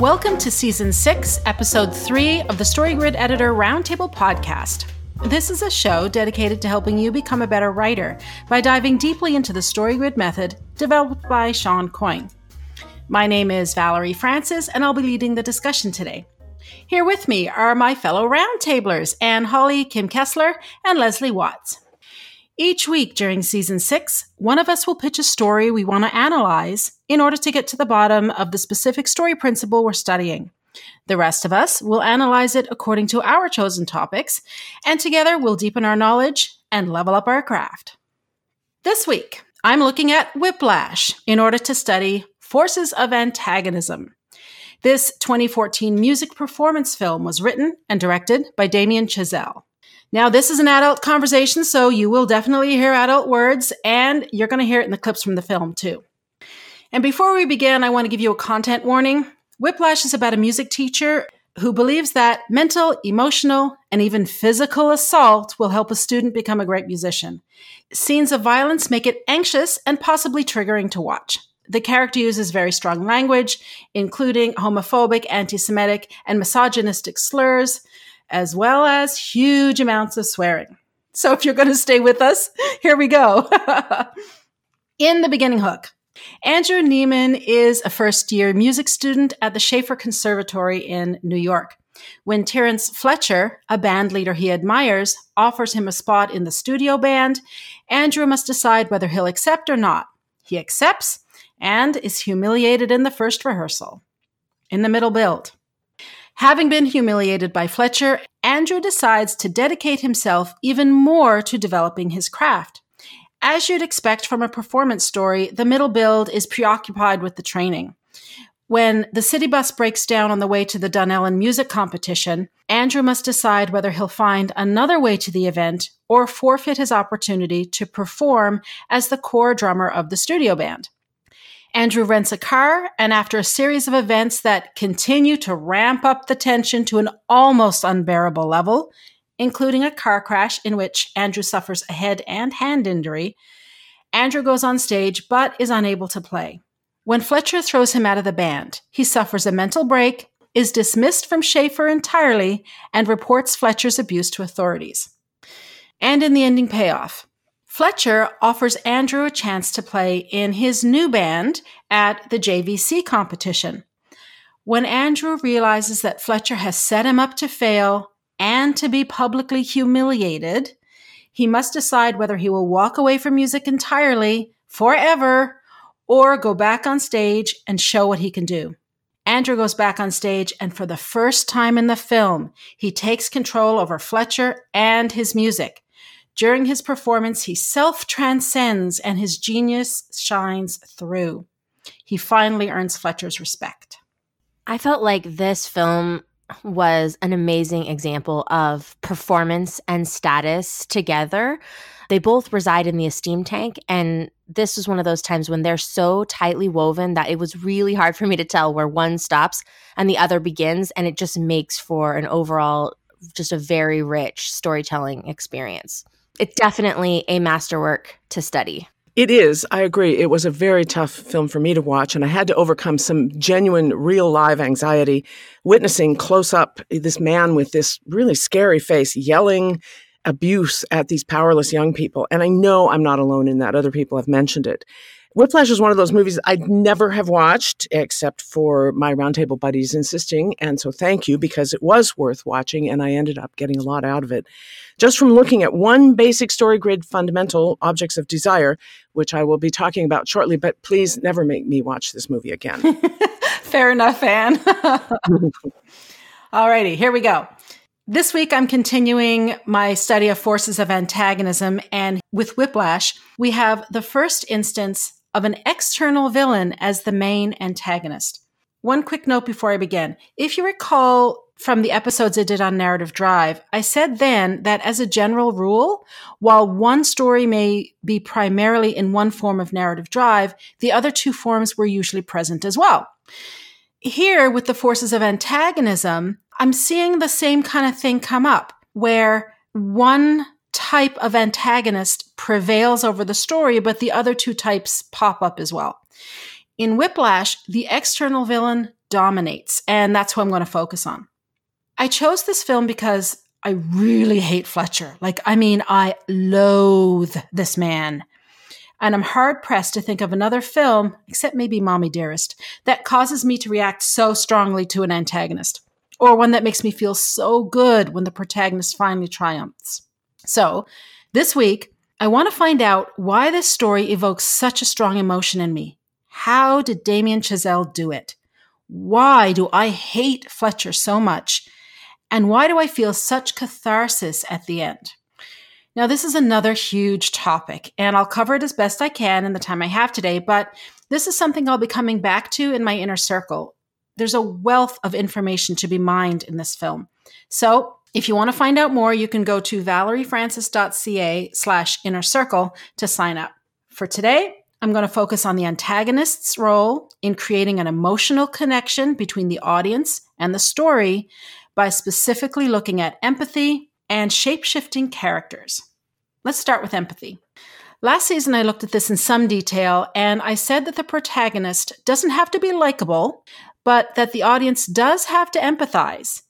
Welcome to Season 6, Episode 3 of the StoryGrid Editor Roundtable Podcast. This is a show dedicated to helping you become a better writer by diving deeply into the StoryGrid method developed by Shawn Coyne. My name is Valerie Francis, and I'll be leading the discussion today. Here with me are my fellow roundtablers, Anne Hawley, Kim Kessler, and Leslie Watts. Each week during season six, one of us will pitch a story we want to analyze in order to get to the bottom of the specific story principle we're studying. The rest of us will analyze it according to our chosen topics, and together we'll deepen our knowledge and level up our craft. This week, I'm looking at Whiplash in order to study forces of antagonism. This 2014 music performance film was written and directed by Damien Chazelle. Now, this is an adult conversation, so you will definitely hear adult words, and you're going to hear it in the clips from the film, too. And before we begin, I want to give you a content warning. Whiplash is about a music teacher who believes that mental, emotional, and even physical assault will help a student become a great musician. Scenes of violence make it anxious and possibly triggering to watch. The character uses very strong language, including homophobic, anti Semitic, and misogynistic slurs as well as huge amounts of swearing. So if you're going to stay with us, here we go. In the beginning hook, Andrew Neiman is a first year music student at the Shaffer Conservatory in New York. When Terence Fletcher, a band leader he admires, offers him a spot in the studio band, Andrew must decide whether he'll accept or not. He accepts and is humiliated in the first rehearsal. In the middle build, Having been humiliated by Fletcher, Andrew decides to dedicate himself even more to developing his craft. As you'd expect from a performance story, the middle build is preoccupied with the training. When the city bus breaks down on the way to the Dunellen music competition, Andrew must decide whether he'll find another way to the event or forfeit his opportunity to perform as the core drummer of the studio band. Andrew rents a car, and after a series of events that continue to ramp up the tension to an almost unbearable level, including a car crash in which Andrew suffers a head and hand injury, Andrew goes on stage but is unable to play. When Fletcher throws him out of the band, he suffers a mental break, is dismissed from Shaffer entirely, and reports Fletcher's abuse to authorities. And in the ending payoff, Fletcher offers Andrew a chance to play in his new band at the JVC competition. When Andrew realizes that Fletcher has set him up to fail and to be publicly humiliated, he must decide whether he will walk away from music entirely, forever, or go back on stage and show what he can do. Andrew goes back on stage, and for the first time in the film, he takes control over Fletcher and his music. During his performance, he self transcends and his genius shines through. He finally earns Fletcher's respect. I felt like this film was an amazing example of performance and status together. They both reside in the esteem tank, and this was one of those times when they're so tightly woven that it was really hard for me to tell where one stops and the other begins, and it just makes for an overall, just a very rich storytelling experience it's definitely a masterwork to study. It is. I agree. It was a very tough film for me to watch, and I had to overcome some genuine, real live anxiety witnessing close up this man with this really scary face yelling abuse at these powerless young people. And I know I'm not alone in that. Other people have mentioned it. Whiplash is one of those movies I'd never have watched except for my roundtable buddies insisting. And so thank you because it was worth watching and I ended up getting a lot out of it. Just from looking at one basic story grid fundamental, Objects of Desire, which I will be talking about shortly, but please never make me watch this movie again. Fair enough, Anne. Alrighty, here we go. This week, I'm continuing my study of forces of antagonism, and with Whiplash, we have the first instance of an external villain as the main antagonist. One quick note before I begin. If you recall from the episodes I did on Narrative Drive, I said then that as a general rule, while one story may be primarily in one form of narrative drive, the other two forms were usually present as well. Here, with the forces of antagonism, I'm seeing the same kind of thing come up where one type of antagonist prevails over the story, but the other two types pop up as well. In Whiplash, the external villain dominates, and that's who I'm going to focus on. I chose this film because I really hate Fletcher. Like, I mean, I loathe this man. And I'm hard pressed to think of another film, except maybe Mommy Dearest, that causes me to react so strongly to an antagonist, or one that makes me feel so good when the protagonist finally triumphs. So, this week, I want to find out why this story evokes such a strong emotion in me. How did Damien Chazelle do it? Why do I hate Fletcher so much? And why do I feel such catharsis at the end? Now, this is another huge topic, and I'll cover it as best I can in the time I have today, but this is something I'll be coming back to in my inner circle. There's a wealth of information to be mined in this film. So, if you want to find out more, you can go to valeriefrancis.ca slash inner circle to sign up. For today, I'm going to focus on the antagonist's role in creating an emotional connection between the audience and the story by specifically looking at empathy, and shape shifting characters. Let's start with empathy. Last season, I looked at this in some detail, and I said that the protagonist doesn't have to be likable, but that the audience does have to empathize.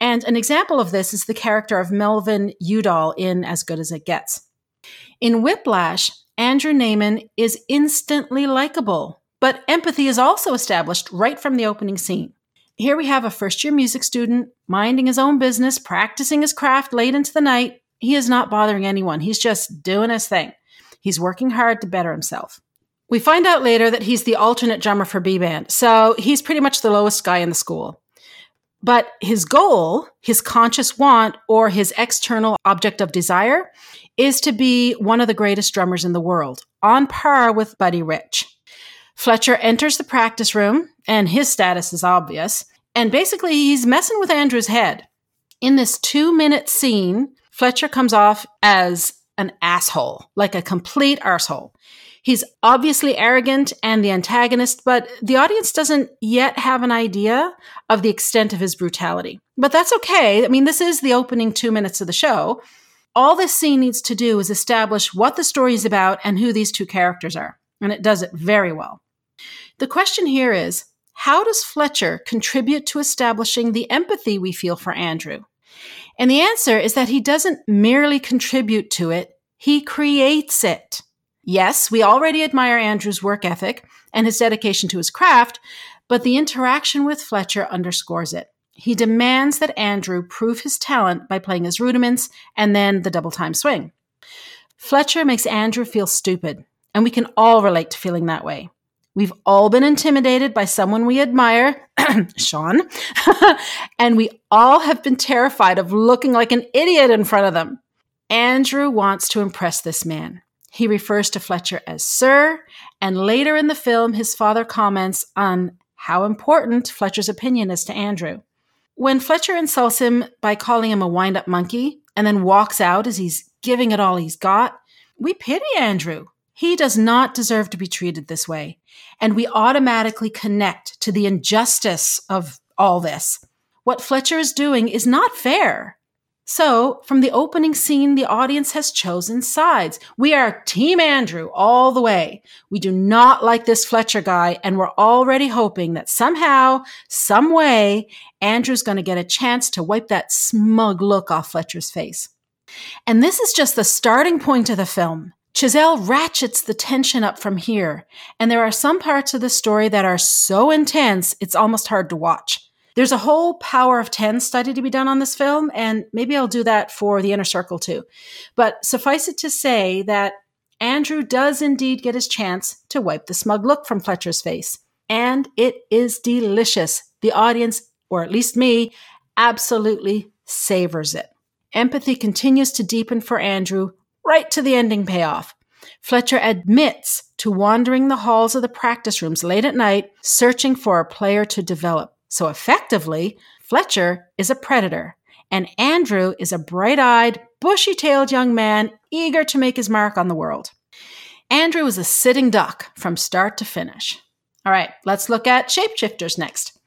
And an example of this is the character of Melvin Udall in As Good as It Gets. In Whiplash, Andrew Neiman is instantly likable, but empathy is also established right from the opening scene. Here we have a first year music student minding his own business, practicing his craft late into the night. He is not bothering anyone. He's just doing his thing. He's working hard to better himself. We find out later that he's the alternate drummer for B Band, so he's pretty much the lowest guy in the school. But his goal, his conscious want, or his external object of desire is to be one of the greatest drummers in the world, on par with Buddy Rich. Fletcher enters the practice room, and his status is obvious. And basically, he's messing with Andrew's head. In this two minute scene, Fletcher comes off as an asshole, like a complete arsehole. He's obviously arrogant and the antagonist, but the audience doesn't yet have an idea of the extent of his brutality. But that's okay. I mean, this is the opening two minutes of the show. All this scene needs to do is establish what the story is about and who these two characters are. And it does it very well. The question here is how does Fletcher contribute to establishing the empathy we feel for Andrew? And the answer is that he doesn't merely contribute to it, he creates it. Yes, we already admire Andrew's work ethic and his dedication to his craft, but the interaction with Fletcher underscores it. He demands that Andrew prove his talent by playing his rudiments and then the double time swing. Fletcher makes Andrew feel stupid, and we can all relate to feeling that way. We've all been intimidated by someone we admire, Shawn, and we all have been terrified of looking like an idiot in front of them. Andrew wants to impress this man. He refers to Fletcher as Sir, and later in the film, his father comments on how important Fletcher's opinion is to Andrew. When Fletcher insults him by calling him a wind up monkey and then walks out as he's giving it all he's got, we pity Andrew. He does not deserve to be treated this way. And we automatically connect to the injustice of all this. What Fletcher is doing is not fair. So, from the opening scene, the audience has chosen sides. We are Team Andrew all the way. We do not like this Fletcher guy, and we're already hoping that somehow, some way, Andrew's going to get a chance to wipe that smug look off Fletcher's face. And this is just the starting point of the film. Chazelle ratchets the tension up from here, and there are some parts of the story that are so intense it's almost hard to watch. There's a whole Power of 10 study to be done on this film, and maybe I'll do that for the inner circle too. But suffice it to say that Andrew does indeed get his chance to wipe the smug look from Fletcher's face. And it is delicious. The audience, or at least me, absolutely savors it. Empathy continues to deepen for Andrew right to the ending payoff. Fletcher admits to wandering the halls of the practice rooms late at night, searching for a player to develop. So effectively, Fletcher is a predator, and Andrew is a bright eyed, bushy tailed young man eager to make his mark on the world. Andrew is a sitting duck from start to finish. All right, let's look at shapeshifters next.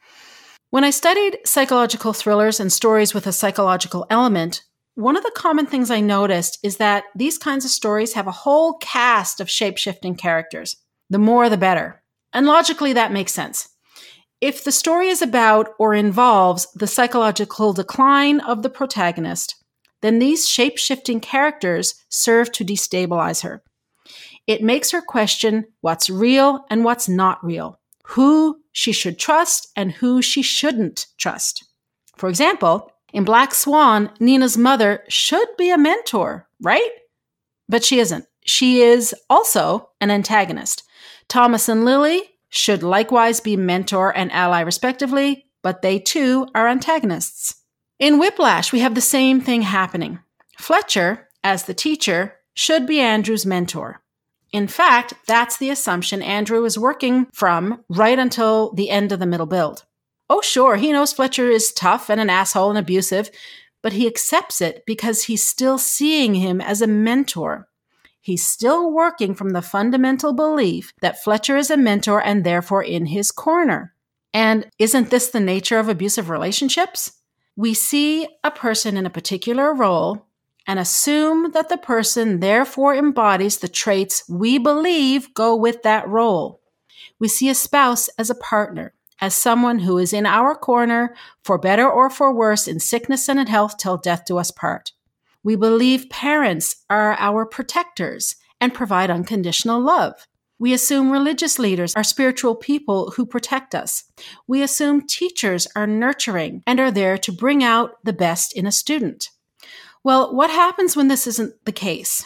When I studied psychological thrillers and stories with a psychological element, one of the common things I noticed is that these kinds of stories have a whole cast of shape shifting characters. The more, the better. And logically, that makes sense. If the story is about or involves the psychological decline of the protagonist, then these shape shifting characters serve to destabilize her. It makes her question what's real and what's not real, who she should trust and who she shouldn't trust. For example, in Black Swan, Nina's mother should be a mentor, right? But she isn't. She is also an antagonist. Thomas and Lily should likewise be mentor and ally, respectively, but they too are antagonists. In Whiplash, we have the same thing happening. Fletcher, as the teacher, should be Andrew's mentor. In fact, that's the assumption Andrew is working from right until the end of the middle build. Oh, sure, he knows Fletcher is tough and an asshole and abusive, but he accepts it because he's still seeing him as a mentor. He's still working from the fundamental belief that Fletcher is a mentor and therefore in his corner. And isn't this the nature of abusive relationships? We see a person in a particular role and assume that the person therefore embodies the traits we believe go with that role. We see a spouse as a partner, as someone who is in our corner for better or for worse in sickness and in health till death do us part. We believe parents are our protectors and provide unconditional love. We assume religious leaders are spiritual people who protect us. We assume teachers are nurturing and are there to bring out the best in a student. Well, what happens when this isn't the case?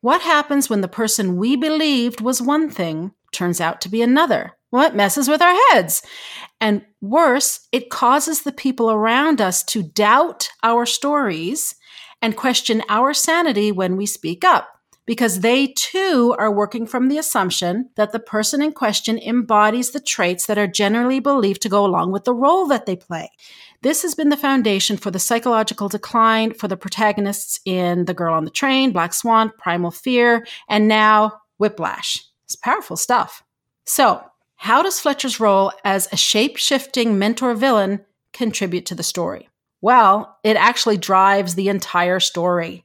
What happens when the person we believed was one thing turns out to be another? Well, it messes with our heads. And worse, it causes the people around us to doubt our stories and question our sanity when we speak up because they too are working from the assumption that the person in question embodies the traits that are generally believed to go along with the role that they play. This has been the foundation for the psychological decline for the protagonists in The Girl on the Train, Black Swan, Primal Fear, and now Whiplash. It's powerful stuff. So, how does Fletcher's role as a shape shifting mentor villain contribute to the story? Well, it actually drives the entire story.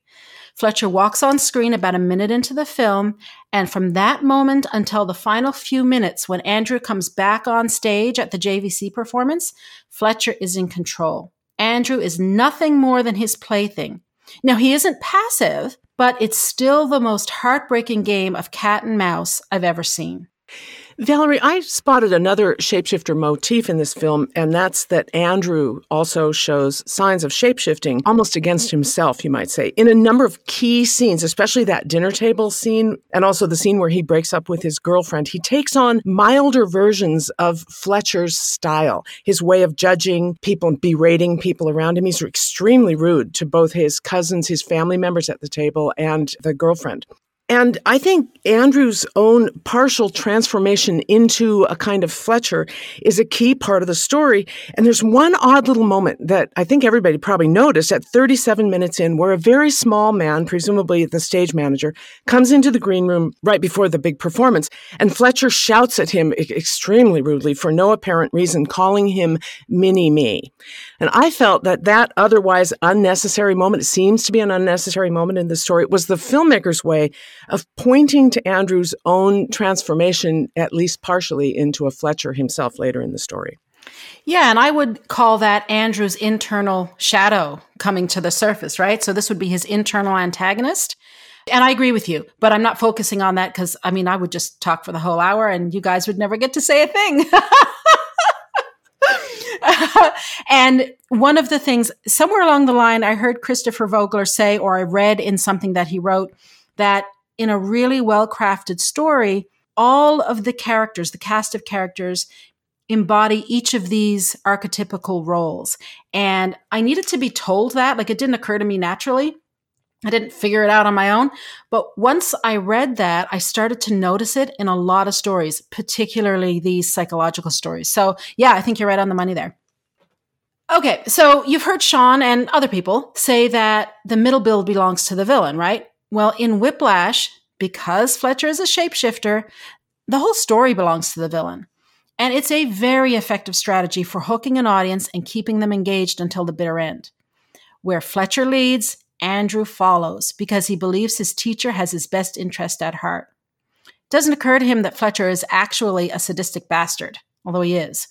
Fletcher walks on screen about a minute into the film, and from that moment until the final few minutes when Andrew comes back on stage at the JVC performance, Fletcher is in control. Andrew is nothing more than his plaything. Now, he isn't passive, but it's still the most heartbreaking game of cat and mouse I've ever seen. Valerie, I spotted another shapeshifter motif in this film, and that's that Andrew also shows signs of shapeshifting almost against himself, you might say, in a number of key scenes, especially that dinner table scene and also the scene where he breaks up with his girlfriend. He takes on milder versions of Fletcher's style, his way of judging people and berating people around him. He's extremely rude to both his cousins, his family members at the table, and the girlfriend. And I think Andrew's own partial transformation into a kind of Fletcher is a key part of the story. And there's one odd little moment that I think everybody probably noticed at 37 minutes in, where a very small man, presumably the stage manager, comes into the green room right before the big performance. And Fletcher shouts at him extremely rudely for no apparent reason, calling him Mini Me. And I felt that that otherwise unnecessary moment, it seems to be an unnecessary moment in the story, was the filmmaker's way of pointing to Andrew's own transformation, at least partially, into a Fletcher himself later in the story. Yeah, and I would call that Andrew's internal shadow coming to the surface, right? So this would be his internal antagonist. And I agree with you, but I'm not focusing on that because I mean, I would just talk for the whole hour and you guys would never get to say a thing. and one of the things, somewhere along the line, I heard Christopher Vogler say, or I read in something that he wrote, that in a really well crafted story, all of the characters, the cast of characters, embody each of these archetypical roles. And I needed to be told that, like it didn't occur to me naturally. I didn't figure it out on my own. But once I read that, I started to notice it in a lot of stories, particularly these psychological stories. So, yeah, I think you're right on the money there. Okay, so you've heard Shawn and other people say that the middle build belongs to the villain, right? Well, in Whiplash, because Fletcher is a shapeshifter, the whole story belongs to the villain. And it's a very effective strategy for hooking an audience and keeping them engaged until the bitter end. Where Fletcher leads, Andrew follows because he believes his teacher has his best interest at heart. It doesn't occur to him that Fletcher is actually a sadistic bastard. although he is.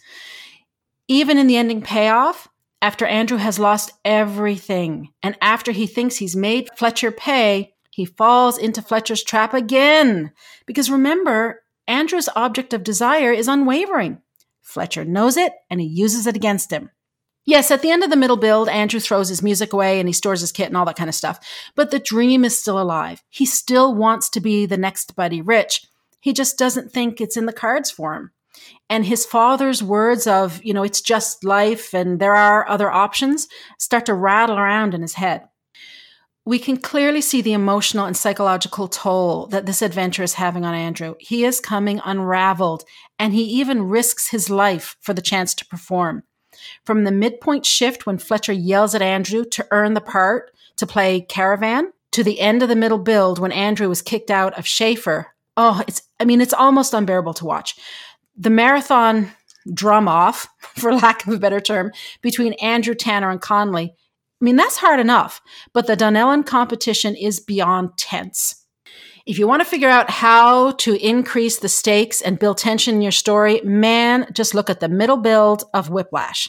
Even in the ending payoff, after Andrew has lost everything and after he thinks he's made Fletcher pay, he falls into Fletcher's trap again. Because remember, Andrew's object of desire is unwavering. Fletcher knows it and he uses it against him. Yes, at the end of the middle build, Andrew throws his music away and he stores his kit and all that kind of stuff. But the dream is still alive. He still wants to be the next Buddy Rich. He just doesn't think it's in the cards for him. And his father's words of, you know, it's just life and there are other options start to rattle around in his head. We can clearly see the emotional and psychological toll that this adventure is having on Andrew. He is coming unraveled and he even risks his life for the chance to perform. From the midpoint shift when Fletcher yells at Andrew to earn the part to play Caravan to the end of the middle build when Andrew was kicked out of Shaffer. Oh, it's, I mean, it's almost unbearable to watch. The marathon drum off, for lack of a better term, between Andrew Tanner and Connolly. I mean, that's hard enough, but the Dunellen competition is beyond tense. If you want to figure out how to increase the stakes and build tension in your story, man, just look at the middle build of Whiplash.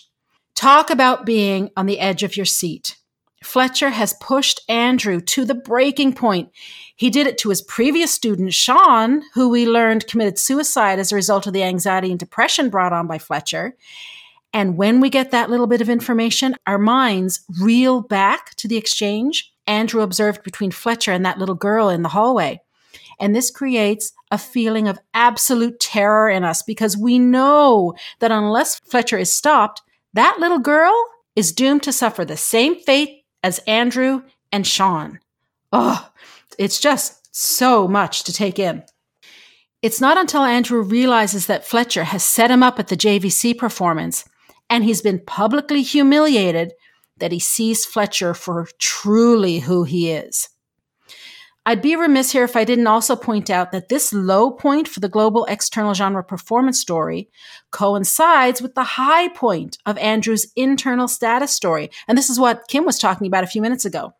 Talk about being on the edge of your seat. Fletcher has pushed Andrew to the breaking point. He did it to his previous student, Sean, who we learned committed suicide as a result of the anxiety and depression brought on by Fletcher. And when we get that little bit of information, our minds reel back to the exchange Andrew observed between Fletcher and that little girl in the hallway. And this creates a feeling of absolute terror in us because we know that unless Fletcher is stopped, that little girl is doomed to suffer the same fate as Andrew and Sean. Oh, it's just so much to take in. It's not until Andrew realizes that Fletcher has set him up at the JVC performance and he's been publicly humiliated that he sees Fletcher for truly who he is. I'd be remiss here if I didn't also point out that this low point for the global external genre performance story coincides with the high point of Andrew's internal status story. And this is what Kim was talking about a few minutes ago.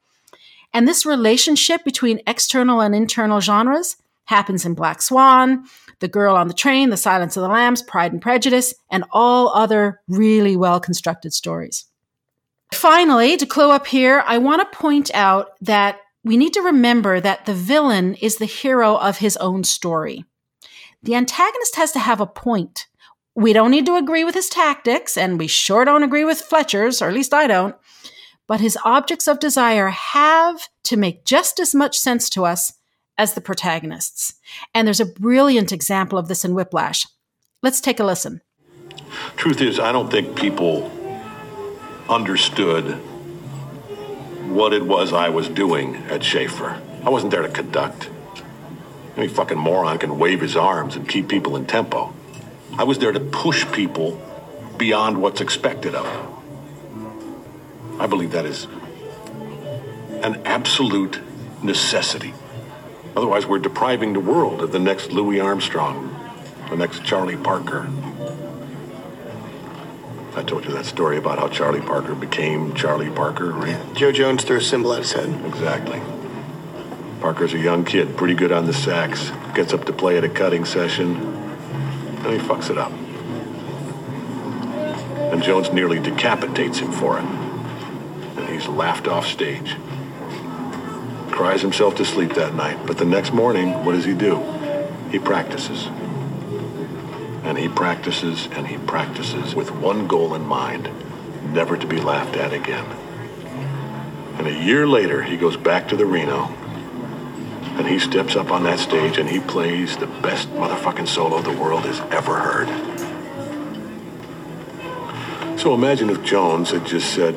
And this relationship between external and internal genres happens in Black Swan, The Girl on the Train, The Silence of the Lambs, Pride and Prejudice, and all other really well constructed stories. Finally, to close up here, I want to point out that we need to remember that the villain is the hero of his own story. The antagonist has to have a point. We don't need to agree with his tactics, and we sure don't agree with Fletcher's, or at least I don't. But his objects of desire have to make just as much sense to us as the protagonists. And there's a brilliant example of this in Whiplash. Let's take a listen. Truth is, I don't think people understood what it was I was doing at Shaffer. I wasn't there to conduct. Any fucking moron can wave his arms and keep people in tempo. I was there to push people beyond what's expected of them. I believe that is an absolute necessity. Otherwise, we're depriving the world of the next Louis Armstrong, the next Charlie Parker, I told you that story about how Charlie Parker became Charlie Parker, right? Jo Jones threw a cymbal at his head. Exactly. Parker's a young kid, pretty good on the sax, gets up to play at a cutting session, and he fucks it up. And Jones nearly decapitates him for it. And he's laughed off stage. Cries himself to sleep that night, but the next morning, what does he do? He practices and he practices and he practices with one goal in mind never to be laughed at again. And a year later, he goes back to the Reno and he steps up on that stage and he plays the best motherfucking solo the world has ever heard. So imagine if Jones had just said,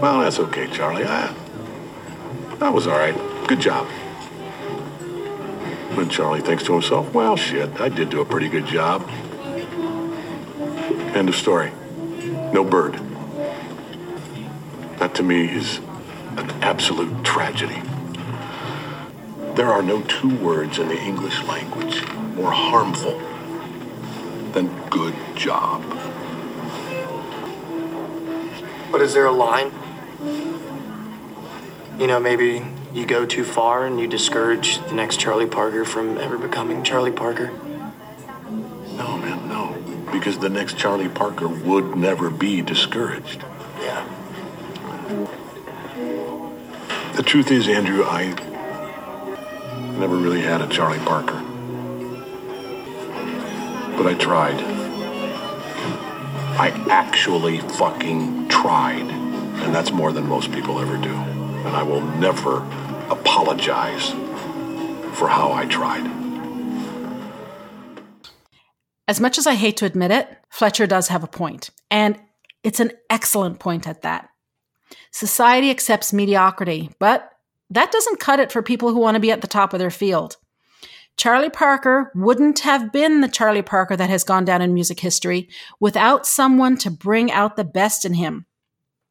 Well, that's okay, Charlie. I, that was all right. Good job. And Charlie thinks to himself, well, shit, I did do a pretty good job. End of story. No bird. That to me is an absolute tragedy. There are no two words in the English language more harmful than good job. But is there a line? You know, maybe you go too far and you discourage the next Charlie Parker from ever becoming Charlie Parker? No, man, no. because the next Charlie Parker would never be discouraged. Yeah. The truth is, Andrew, I never really had a Charlie Parker. But I tried. I actually fucking tried. And that's more than most people ever do. And I will never apologize for how I tried. As much as I hate to admit it, Fletcher does have a point, and it's an excellent point at that. Society accepts mediocrity, but that doesn't cut it for people who want to be at the top of their field. Charlie Parker wouldn't have been the Charlie Parker that has gone down in music history without someone to bring out the best in him.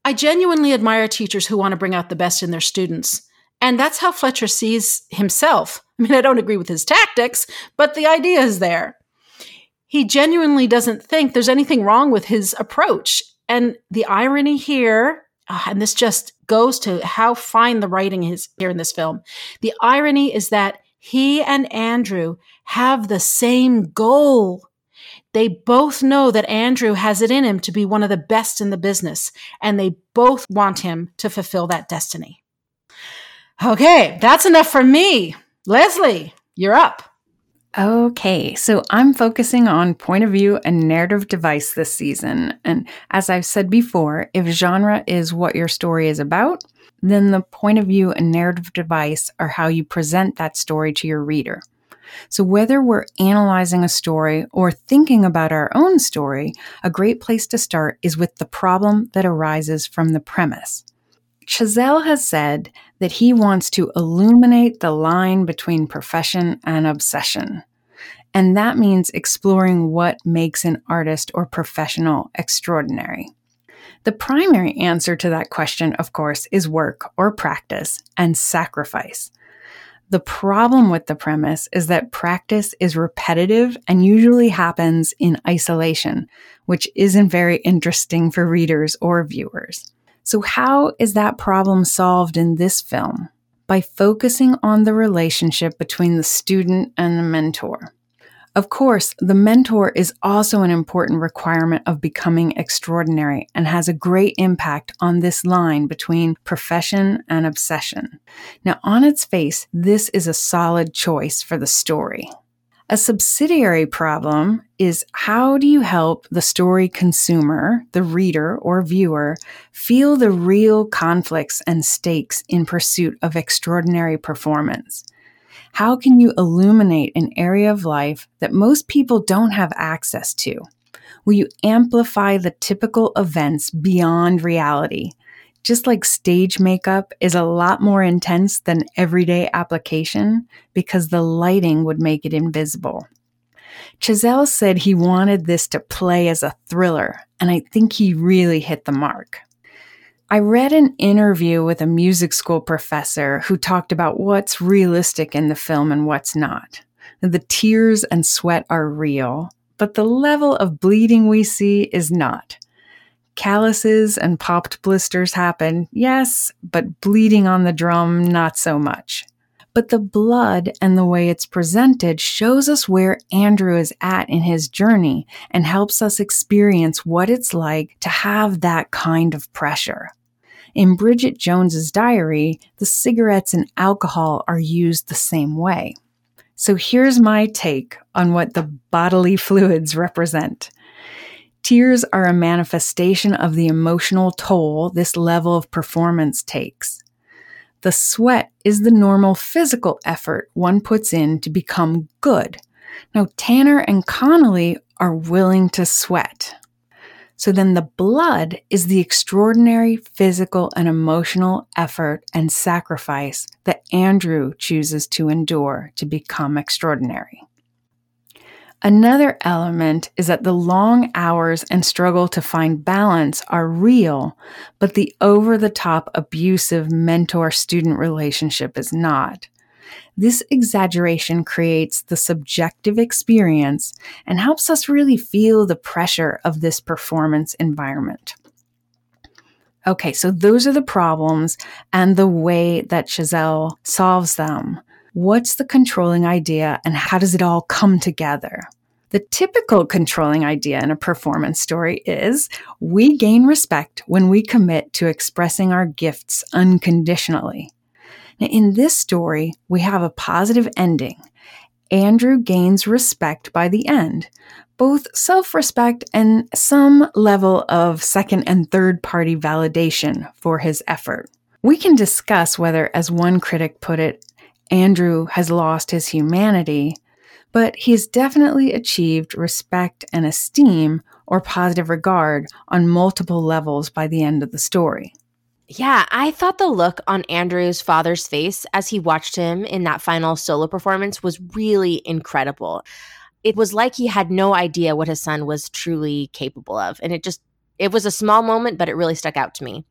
I genuinely admire teachers who want to bring out the best in their students. And that's how Fletcher sees himself. I mean, I don't agree with his tactics, but the idea is there he genuinely doesn't think there's anything wrong with his approach. And the irony here, uh, and this just goes to how fine the writing is here in this film. The irony is that he and Andrew have the same goal. They both know that Andrew has it in him to be one of the best in the business, and they both want him to fulfill that destiny. Okay, that's enough for me. Leslie, you're up. Okay, so I'm focusing on point of view and narrative device this season. And as I've said before, if genre is what your story is about, then the point of view and narrative device are how you present that story to your reader. So, whether we're analyzing a story or thinking about our own story, a great place to start is with the problem that arises from the premise. Chazelle has said that he wants to illuminate the line between profession and obsession. And that means exploring what makes an artist or professional extraordinary. The primary answer to that question, of course, is work or practice and sacrifice. The problem with the premise is that practice is repetitive and usually happens in isolation, which isn't very interesting for readers or viewers. So, how is that problem solved in this film? By focusing on the relationship between the student and the mentor. Of course, the mentor is also an important requirement of becoming extraordinary and has a great impact on this line between profession and obsession. Now, on its face, this is a solid choice for the story. A subsidiary problem is how do you help the story consumer, the reader or viewer, feel the real conflicts and stakes in pursuit of extraordinary performance? How can you illuminate an area of life that most people don't have access to? Will you amplify the typical events beyond reality? just like stage makeup is a lot more intense than everyday application because the lighting would make it invisible. Chazelle said he wanted this to play as a thriller, and I think he really hit the mark. I read an interview with a music school professor who talked about what's realistic in the film and what's not. The tears and sweat are real, but the level of bleeding we see is not. Calluses and popped blisters happen, yes, but bleeding on the drum, not so much. But the blood and the way it's presented shows us where Andrew is at in his journey and helps us experience what it's like to have that kind of pressure. In Bridget Jones's diary, the cigarettes and alcohol are used the same way. So here's my take on what the bodily fluids represent. Tears are a manifestation of the emotional toll this level of performance takes. The sweat is the normal physical effort one puts in to become good. Now, Tanner and Connolly are willing to sweat. So then the blood is the extraordinary physical and emotional effort and sacrifice that Andrew chooses to endure to become extraordinary. Another element is that the long hours and struggle to find balance are real, but the over the top abusive mentor student relationship is not. This exaggeration creates the subjective experience and helps us really feel the pressure of this performance environment. Okay, so those are the problems and the way that Chazelle solves them. What's the controlling idea and how does it all come together? The typical controlling idea in a performance story is we gain respect when we commit to expressing our gifts unconditionally. Now, in this story, we have a positive ending. Andrew gains respect by the end, both self respect and some level of second and third party validation for his effort. We can discuss whether, as one critic put it, Andrew has lost his humanity but he's definitely achieved respect and esteem or positive regard on multiple levels by the end of the story. Yeah, I thought the look on Andrew's father's face as he watched him in that final solo performance was really incredible. It was like he had no idea what his son was truly capable of. And it just, it was a small moment, but it really stuck out to me.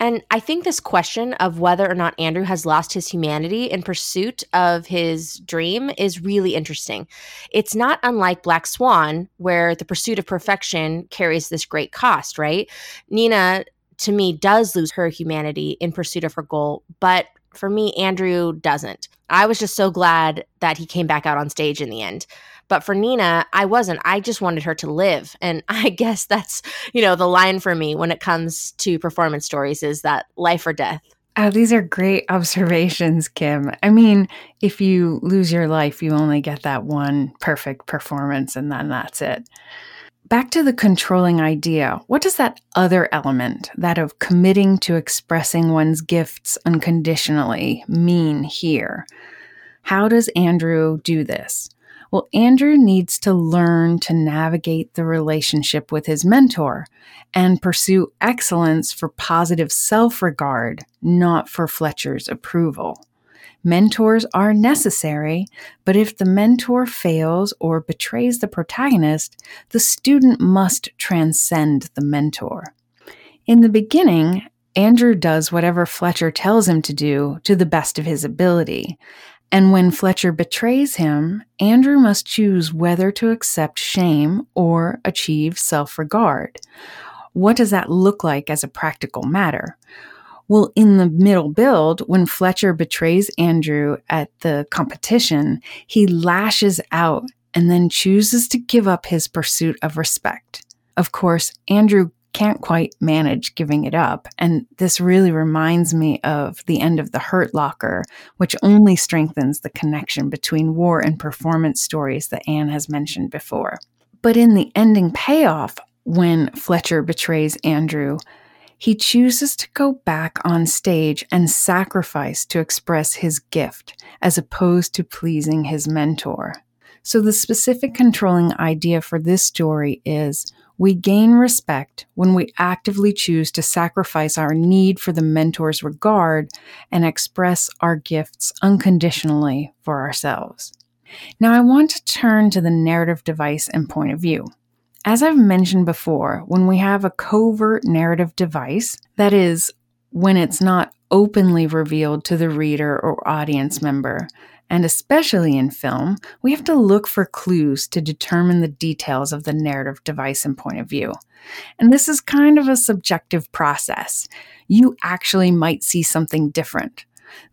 And I think this question of whether or not Andrew has lost his humanity in pursuit of his dream is really interesting. It's not unlike Black Swan, where the pursuit of perfection carries this great cost, right? Nina, to me, does lose her humanity in pursuit of her goal, but for me, Andrew doesn't. I was just so glad that he came back out on stage in the end. But for Nina, I wasn't. I just wanted her to live. And I guess that's, you know, the line for me when it comes to performance stories is that life or death. Oh, these are great observations, Kim. I mean, if you lose your life, you only get that one perfect performance and then that's it. Back to the controlling idea. What does that other element, that of committing to expressing one's gifts unconditionally, mean here? How does Andrew do this? Well, Andrew needs to learn to navigate the relationship with his mentor and pursue excellence for positive self regard, not for Fletcher's approval. Mentors are necessary, but if the mentor fails or betrays the protagonist, the student must transcend the mentor. In the beginning, Andrew does whatever Fletcher tells him to do to the best of his ability, and when Fletcher betrays him, Andrew must choose whether to accept shame or achieve self regard. What does that look like as a practical matter? Well, in the middle build, when Fletcher betrays Andrew at the competition, he lashes out and then chooses to give up his pursuit of respect. Of course, Andrew can't quite manage giving it up. And this really reminds me of the end of The Hurt Locker, which only strengthens the connection between war and performance stories that Anne has mentioned before. But in the ending payoff, when Fletcher betrays Andrew, he chooses to go back on stage and sacrifice to express his gift as opposed to pleasing his mentor. So, the specific controlling idea for this story is we gain respect when we actively choose to sacrifice our need for the mentor's regard and express our gifts unconditionally for ourselves. Now, I want to turn to the narrative device and point of view. As I've mentioned before, when we have a covert narrative device, that is, when it's not openly revealed to the reader or audience member, and especially in film, we have to look for clues to determine the details of the narrative device and point of view. And this is kind of a subjective process. You actually might see something different.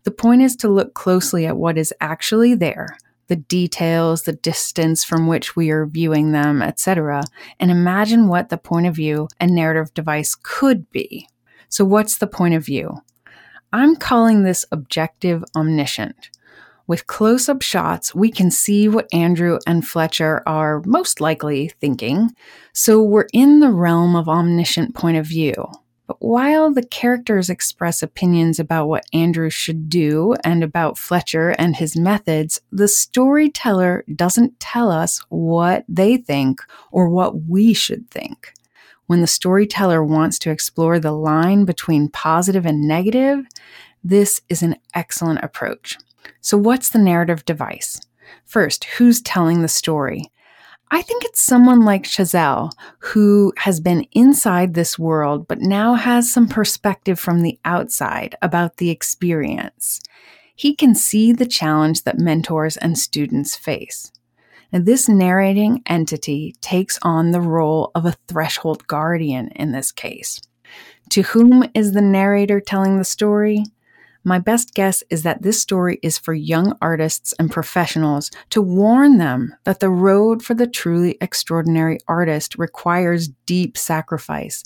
The point is to look closely at what is actually there, the details, the distance from which we are viewing them, etc., and imagine what the point of view and narrative device could be. So, what's the point of view? I'm calling this objective omniscient. With close up shots, we can see what Andrew and Fletcher are most likely thinking, so we're in the realm of omniscient point of view. But while the characters express opinions about what Andrew should do and about Fletcher and his methods, the storyteller doesn't tell us what they think or what we should think. When the storyteller wants to explore the line between positive and negative, this is an excellent approach. So, what's the narrative device? First, who's telling the story? I think it's someone like Chazelle who has been inside this world, but now has some perspective from the outside about the experience. He can see the challenge that mentors and students face. Now, this narrating entity takes on the role of a threshold guardian in this case. To whom is the narrator telling the story? My best guess is that this story is for young artists and professionals to warn them that the road for the truly extraordinary artist requires deep sacrifice.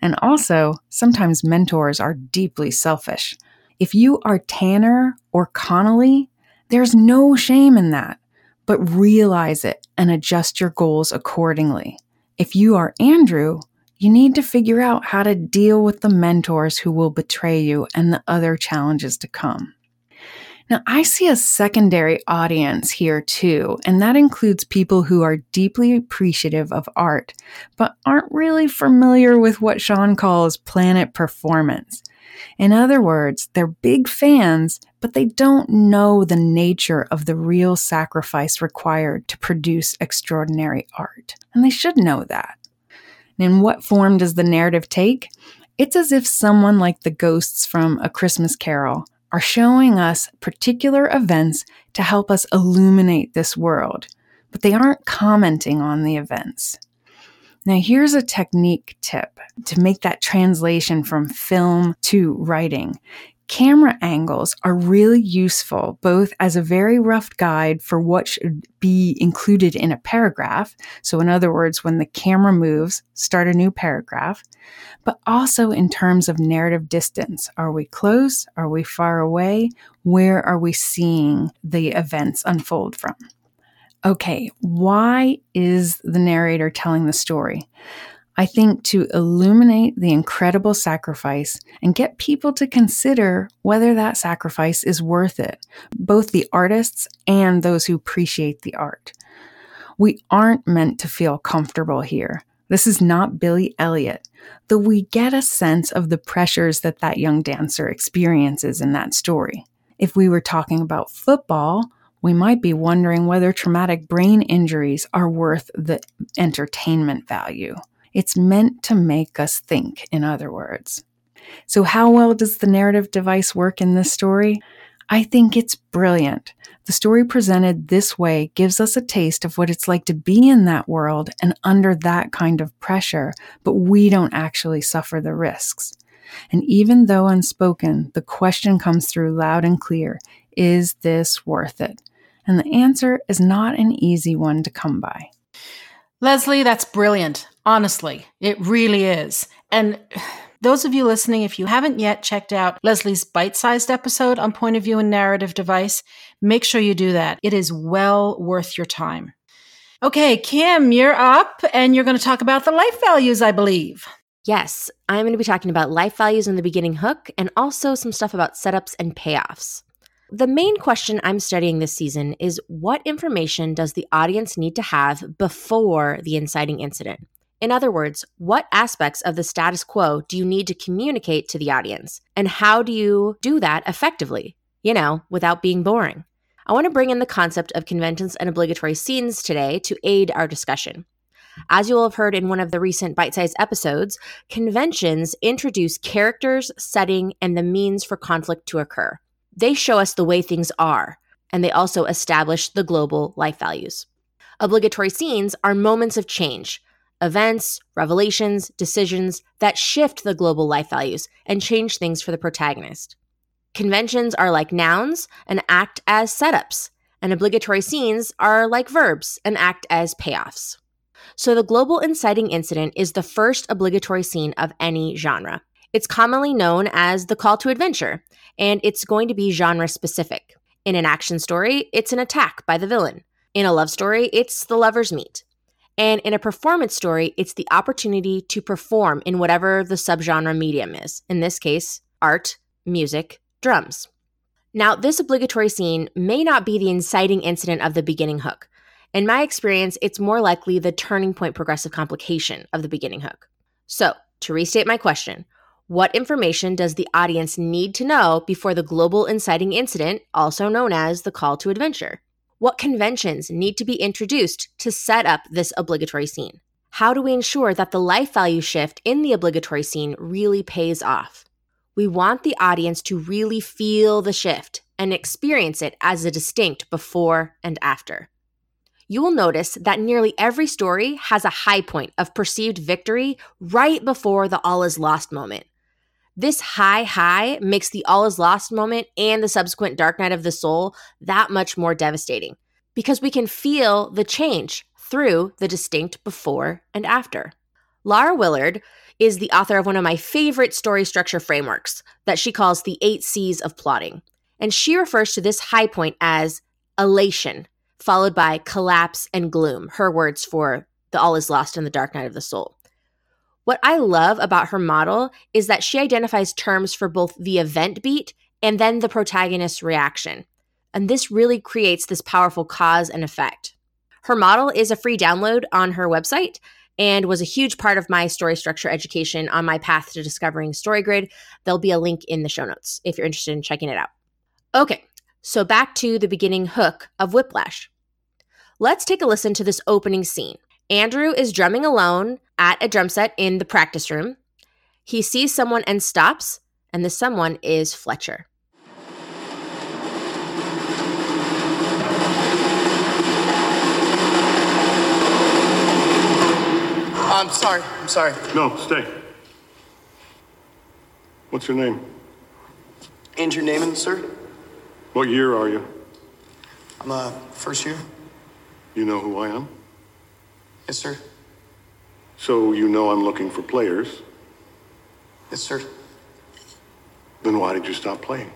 And also, sometimes mentors are deeply selfish. If you are Tanner or Connolly, there's no shame in that, but realize it and adjust your goals accordingly. If you are Andrew, you need to figure out how to deal with the mentors who will betray you and the other challenges to come. Now, I see a secondary audience here too, and that includes people who are deeply appreciative of art, but aren't really familiar with what Shawn calls planet performance. In other words, they're big fans, but they don't know the nature of the real sacrifice required to produce extraordinary art. And they should know that. And what form does the narrative take? It's as if someone like the ghosts from A Christmas Carol are showing us particular events to help us illuminate this world, but they aren't commenting on the events. Now, here's a technique tip to make that translation from film to writing. Camera angles are really useful both as a very rough guide for what should be included in a paragraph. So, in other words, when the camera moves, start a new paragraph, but also in terms of narrative distance. Are we close? Are we far away? Where are we seeing the events unfold from? Okay, why is the narrator telling the story? I think to illuminate the incredible sacrifice and get people to consider whether that sacrifice is worth it, both the artists and those who appreciate the art. We aren't meant to feel comfortable here. This is not Billy Elliot, though we get a sense of the pressures that that young dancer experiences in that story. If we were talking about football, we might be wondering whether traumatic brain injuries are worth the entertainment value. It's meant to make us think, in other words. So, how well does the narrative device work in this story? I think it's brilliant. The story presented this way gives us a taste of what it's like to be in that world and under that kind of pressure, but we don't actually suffer the risks. And even though unspoken, the question comes through loud and clear Is this worth it? And the answer is not an easy one to come by. Leslie, that's brilliant. Honestly, it really is. And those of you listening, if you haven't yet checked out Leslie's bite sized episode on point of view and narrative device, make sure you do that. It is well worth your time. Okay, Kim, you're up and you're going to talk about the life values, I believe. Yes, I'm going to be talking about life values in the beginning hook and also some stuff about setups and payoffs. The main question I'm studying this season is what information does the audience need to have before the inciting incident? In other words, what aspects of the status quo do you need to communicate to the audience? And how do you do that effectively? You know, without being boring. I want to bring in the concept of conventions and obligatory scenes today to aid our discussion. As you will have heard in one of the recent bite sized episodes, conventions introduce characters, setting, and the means for conflict to occur. They show us the way things are, and they also establish the global life values. Obligatory scenes are moments of change, events, revelations, decisions that shift the global life values and change things for the protagonist. Conventions are like nouns and act as setups, and obligatory scenes are like verbs and act as payoffs. So, the global inciting incident is the first obligatory scene of any genre. It's commonly known as the call to adventure, and it's going to be genre specific. In an action story, it's an attack by the villain. In a love story, it's the lovers meet. And in a performance story, it's the opportunity to perform in whatever the subgenre medium is. In this case, art, music, drums. Now, this obligatory scene may not be the inciting incident of the beginning hook. In my experience, it's more likely the turning point progressive complication of the beginning hook. So, to restate my question, what information does the audience need to know before the global inciting incident, also known as the call to adventure? What conventions need to be introduced to set up this obligatory scene? How do we ensure that the life value shift in the obligatory scene really pays off? We want the audience to really feel the shift and experience it as a distinct before and after. You will notice that nearly every story has a high point of perceived victory right before the all is lost moment. This high high makes the all is lost moment and the subsequent dark night of the soul that much more devastating because we can feel the change through the distinct before and after. Laura Willard is the author of one of my favorite story structure frameworks that she calls the eight C's of plotting. And she refers to this high point as elation, followed by collapse and gloom, her words for the all is lost in the dark night of the soul. What I love about her model is that she identifies terms for both the event beat and then the protagonist's reaction. And this really creates this powerful cause and effect. Her model is a free download on her website and was a huge part of my story structure education on my path to discovering StoryGrid. There'll be a link in the show notes if you're interested in checking it out. Okay, so back to the beginning hook of Whiplash. Let's take a listen to this opening scene. Andrew is drumming alone at a drum set in the practice room. He sees someone and stops, and the someone is Fletcher. I'm sorry. I'm sorry. No, stay. What's your name? Andrew Neiman, sir. What year are you? I'm uh first year. You know who I am? Yes, sir. So you know I'm looking for players. Yes, sir. Then why did you stop playing?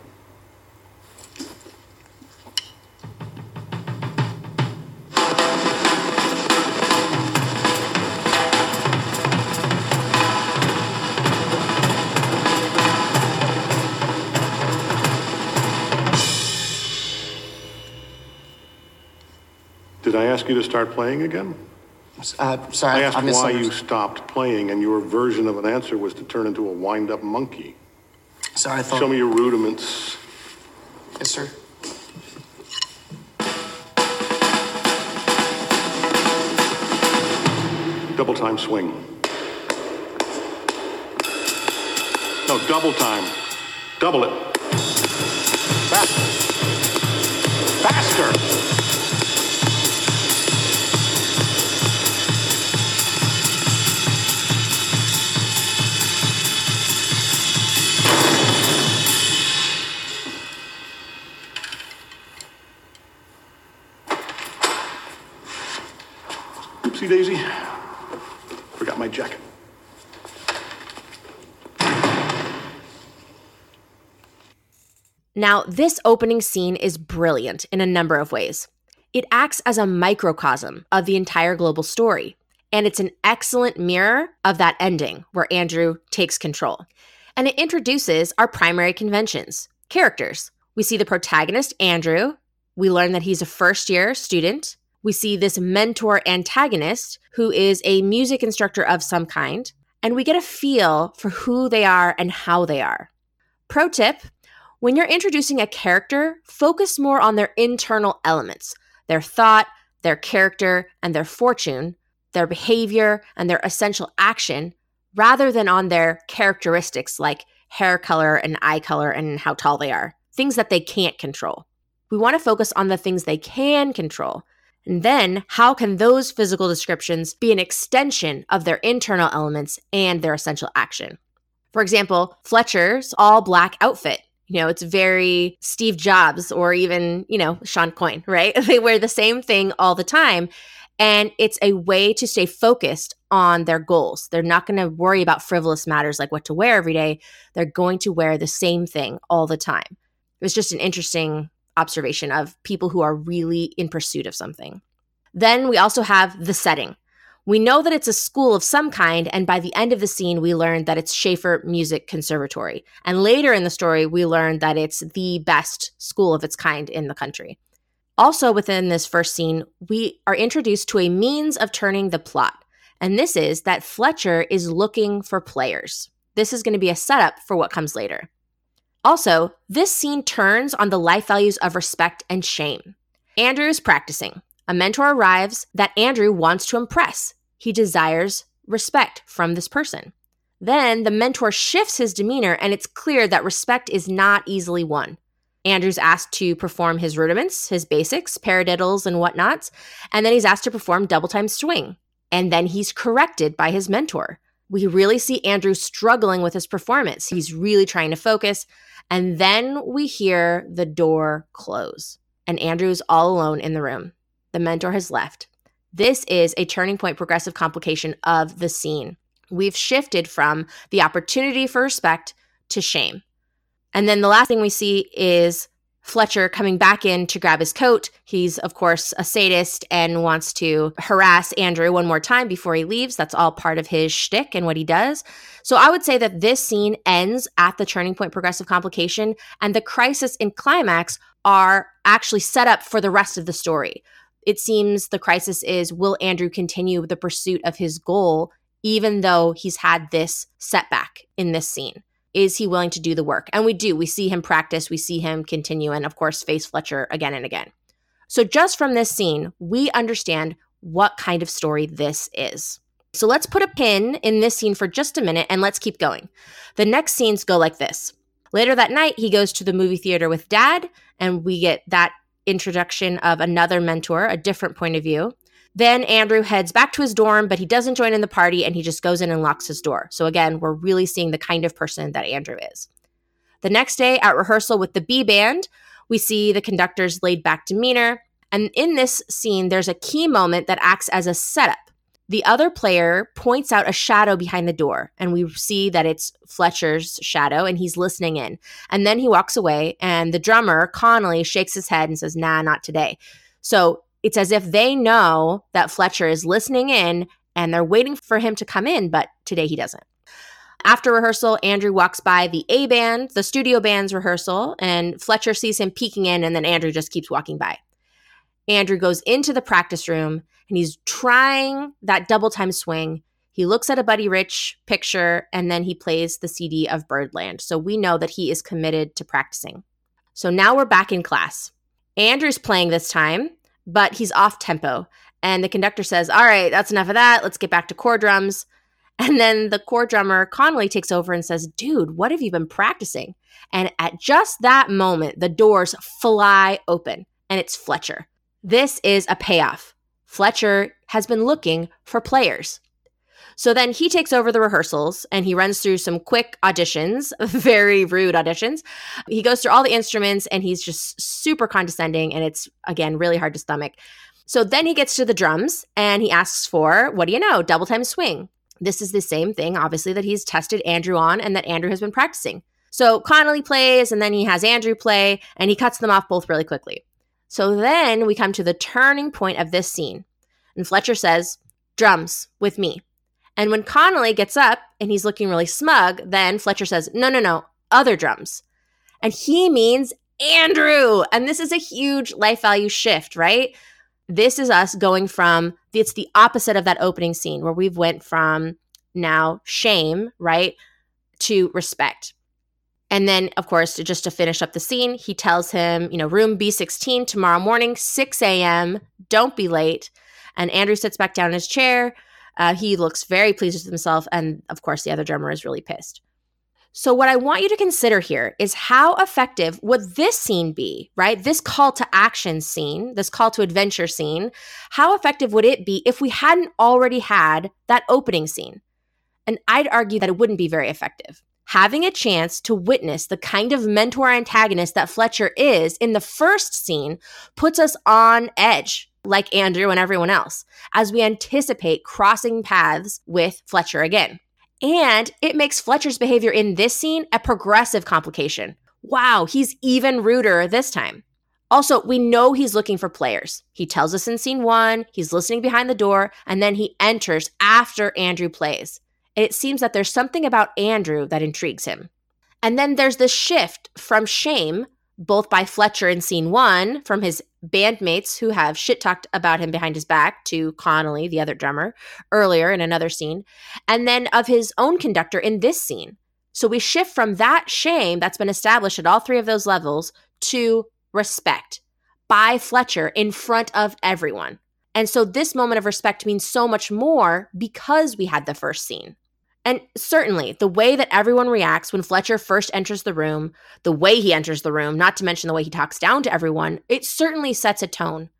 Did I ask you to start playing again? Uh, sorry, I asked I why misunderstood. you stopped playing, and your version of an answer was to turn into a wind-up monkey. Sorry, I thought. Show me your rudiments. Yes, sir. Double time swing. No, double time. Double it. Faster. Faster. Daisy. Forgot my jacket. Now, this opening scene is brilliant in a number of ways. It acts as a microcosm of the entire global story, and it's an excellent mirror of that ending where Andrew takes control. And it introduces our primary conventions characters. We see the protagonist, Andrew. We learn that he's a first year student. We see this mentor antagonist who is a music instructor of some kind, and we get a feel for who they are and how they are. Pro tip when you're introducing a character, focus more on their internal elements their thought, their character, and their fortune, their behavior, and their essential action, rather than on their characteristics like hair color and eye color and how tall they are, things that they can't control. We want to focus on the things they can control. And then, how can those physical descriptions be an extension of their internal elements and their essential action? For example, Fletcher's all black outfit you know, it's very Steve Jobs or even, you know, Shawn Coyne, right? They wear the same thing all the time. And it's a way to stay focused on their goals. They're not going to worry about frivolous matters like what to wear every day. They're going to wear the same thing all the time. It was just an interesting observation of people who are really in pursuit of something. Then we also have the setting. We know that it's a school of some kind, and by the end of the scene, we learn that it's Shaffer Music Conservatory. And later in the story, we learn that it's the best school of its kind in the country. Also, within this first scene, we are introduced to a means of turning the plot. And this is that Fletcher is looking for players. This is going to be a setup for what comes later. Also, this scene turns on the life values of respect and shame. Andrew is practicing. A mentor arrives that Andrew wants to impress. He desires respect from this person. Then the mentor shifts his demeanor, and it's clear that respect is not easily won. Andrew's asked to perform his rudiments, his basics, paradiddles, and whatnots, and then he's asked to perform double time swing. And then he's corrected by his mentor. We really see Andrew struggling with his performance. He's really trying to focus. And then we hear the door close, and Andrew's all alone in the room. The mentor has left. This is a turning point progressive complication of the scene. We've shifted from the opportunity for respect to shame. And then the last thing we see is Fletcher coming back in to grab his coat. He's, of course, a sadist and wants to harass Andrew one more time before he leaves. That's all part of his shtick and what he does. So I would say that this scene ends at the turning point progressive complication, and the crisis and climax are actually set up for the rest of the story. It seems the crisis is will Andrew continue the pursuit of his goal, even though he's had this setback in this scene? Is he willing to do the work? And we do. We see him practice, we see him continue, and of course, face Fletcher again and again. So, just from this scene, we understand what kind of story this is. So, let's put a pin in this scene for just a minute and let's keep going. The next scenes go like this. Later that night, he goes to the movie theater with dad, and we get that introduction of another mentor, a different point of view. Then Andrew heads back to his dorm, but he doesn't join in the party and he just goes in and locks his door. So again, we're really seeing the kind of person that Andrew is. The next day at rehearsal with the B band, we see the conductor's laid back demeanor. And in this scene, there's a key moment that acts as a setup. The other player points out a shadow behind the door, and we see that it's Fletcher's shadow, and he's listening in. And then he walks away, and the drummer, Connolly, shakes his head and says, Nah, not today. So it's as if they know that Fletcher is listening in and they're waiting for him to come in, but today he doesn't. After rehearsal, Andrew walks by the A band, the studio band's rehearsal, and Fletcher sees him peeking in, and then Andrew just keeps walking by. Andrew goes into the practice room and he's trying that double time swing. He looks at a Buddy Rich picture and then he plays the CD of Birdland. So we know that he is committed to practicing. So now we're back in class. Andrew's playing this time but he's off tempo. And the conductor says, All right, that's enough of that. Let's get back to core drums. And then the core drummer, Connolly, takes over and says, Dude, what have you been practicing? And at just that moment, the doors fly open and it's Fletcher. This is a payoff. Fletcher has been looking for players. So then he takes over the rehearsals and he runs through some quick auditions, very rude auditions. He goes through all the instruments and he's just super condescending and it's, again, really hard to stomach. So then he gets to the drums and he asks for, what do you know, double time swing. This is the same thing, obviously, that he's tested Andrew on and that Andrew has been practicing. So Connolly plays and then he has Andrew play and he cuts them off both really quickly. So then we come to the turning point of this scene. And Fletcher says, drums with me. And when Connolly gets up and he's looking really smug, then Fletcher says, No, no, no, other drums. And he means Andrew. And this is a huge life value shift, right? This is us going from it's the opposite of that opening scene where we've went from now shame, right, to respect. And then, of course, just to finish up the scene, he tells him, you know, room B16 tomorrow morning, 6 a.m. Don't be late. And Andrew sits back down in his chair, uh, he looks very pleased with himself. And of course, the other drummer is really pissed. So, what I want you to consider here is how effective would this scene be, right? This call to action scene, this call to adventure scene, how effective would it be if we hadn't already had that opening scene? And I'd argue that it wouldn't be very effective. Having a chance to witness the kind of mentor antagonist that Fletcher is in the first scene puts us on edge like Andrew and everyone else, as we anticipate crossing paths with Fletcher again. And it makes Fletcher's behavior in this scene a progressive complication. Wow, he's even ruder this time. Also, we know he's looking for players. He tells us in scene one, he's listening behind the door, and then he enters after Andrew plays. It seems that there's something about Andrew that intrigues him. And then there's this shift from shame both by Fletcher in scene one from his bandmates who have shit talked about him behind his back to Connolly, the other drummer, earlier in another scene, and then of his own conductor in this scene. So we shift from that shame that's been established at all three of those levels to respect by Fletcher in front of everyone. And so this moment of respect means so much more because we had the first scene. And certainly, the way that everyone reacts when Fletcher first enters the room, the way he enters the room, not to mention the way he talks down to everyone, it certainly sets a tone.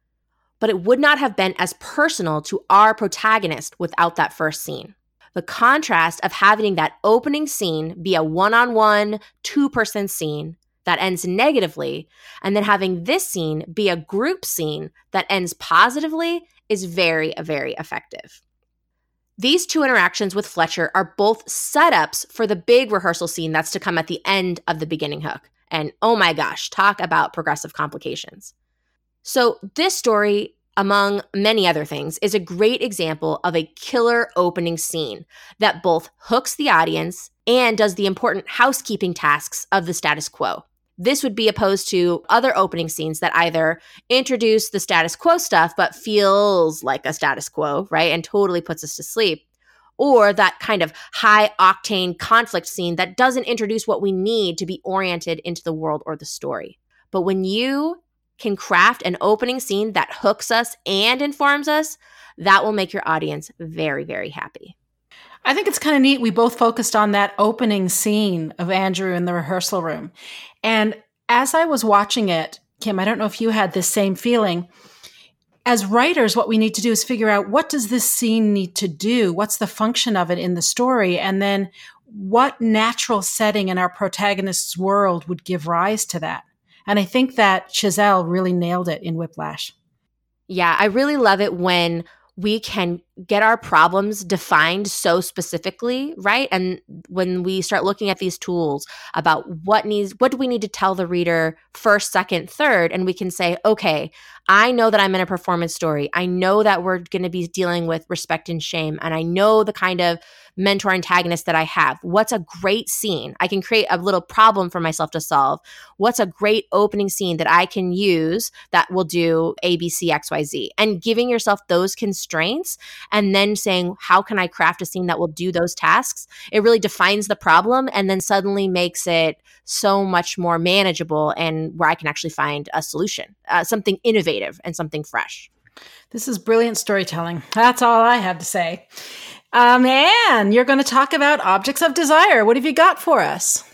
But it would not have been as personal to our protagonist without that first scene. The contrast of having that opening scene be a one on one, two person scene that ends negatively, and then having this scene be a group scene that ends positively is very, very effective. These two interactions with Fletcher are both setups for the big rehearsal scene that's to come at the end of the beginning hook. And oh my gosh, talk about progressive complications. So, this story, among many other things, is a great example of a killer opening scene that both hooks the audience and does the important housekeeping tasks of the status quo. This would be opposed to other opening scenes that either introduce the status quo stuff but feels like a status quo, right? And totally puts us to sleep. Or that kind of high octane conflict scene that doesn't introduce what we need to be oriented into the world or the story. But when you can craft an opening scene that hooks us and informs us, that will make your audience very, very happy. I think it's kind of neat. We both focused on that opening scene of Andrew in the rehearsal room. And as I was watching it, Kim, I don't know if you had this same feeling. As writers, what we need to do is figure out what does this scene need to do? What's the function of it in the story? And then what natural setting in our protagonist's world would give rise to that? And I think that Chazelle really nailed it in Whiplash. Yeah, I really love it when we can get our problems defined so specifically, right? And when we start looking at these tools about what needs, what do we need to tell the reader first, second, third, and we can say, okay, I know that I'm in a performance story. I know that we're going to be dealing with respect and shame, and I know the kind of mentor antagonist that I have? What's a great scene? I can create a little problem for myself to solve. What's a great opening scene that I can use that will do A, B, C, X, Y, Z? And giving yourself those constraints and then saying, how can I craft a scene that will do those tasks? It really defines the problem and then suddenly makes it so much more manageable and where I can actually find a solution, uh, something innovative and something fresh. This is brilliant storytelling. That's all I have to say. Um, Anne, you're going to talk about objects of desire. What have you got for us?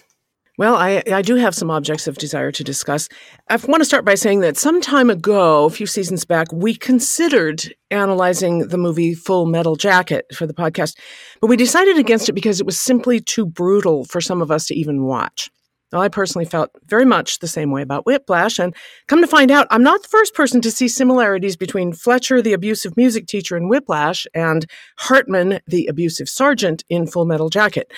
Well, I, I do have some objects of desire to discuss. I want to start by saying that some time ago, a few seasons back, we considered analyzing the movie Full Metal Jacket for the podcast, but we decided against it because it was simply too brutal for some of us to even watch. Well, I personally felt very much the same way about Whiplash, and come to find out, I'm not the first person to see similarities between Fletcher, the abusive music teacher in Whiplash, and Hartman, the abusive sergeant in Full Metal Jacket.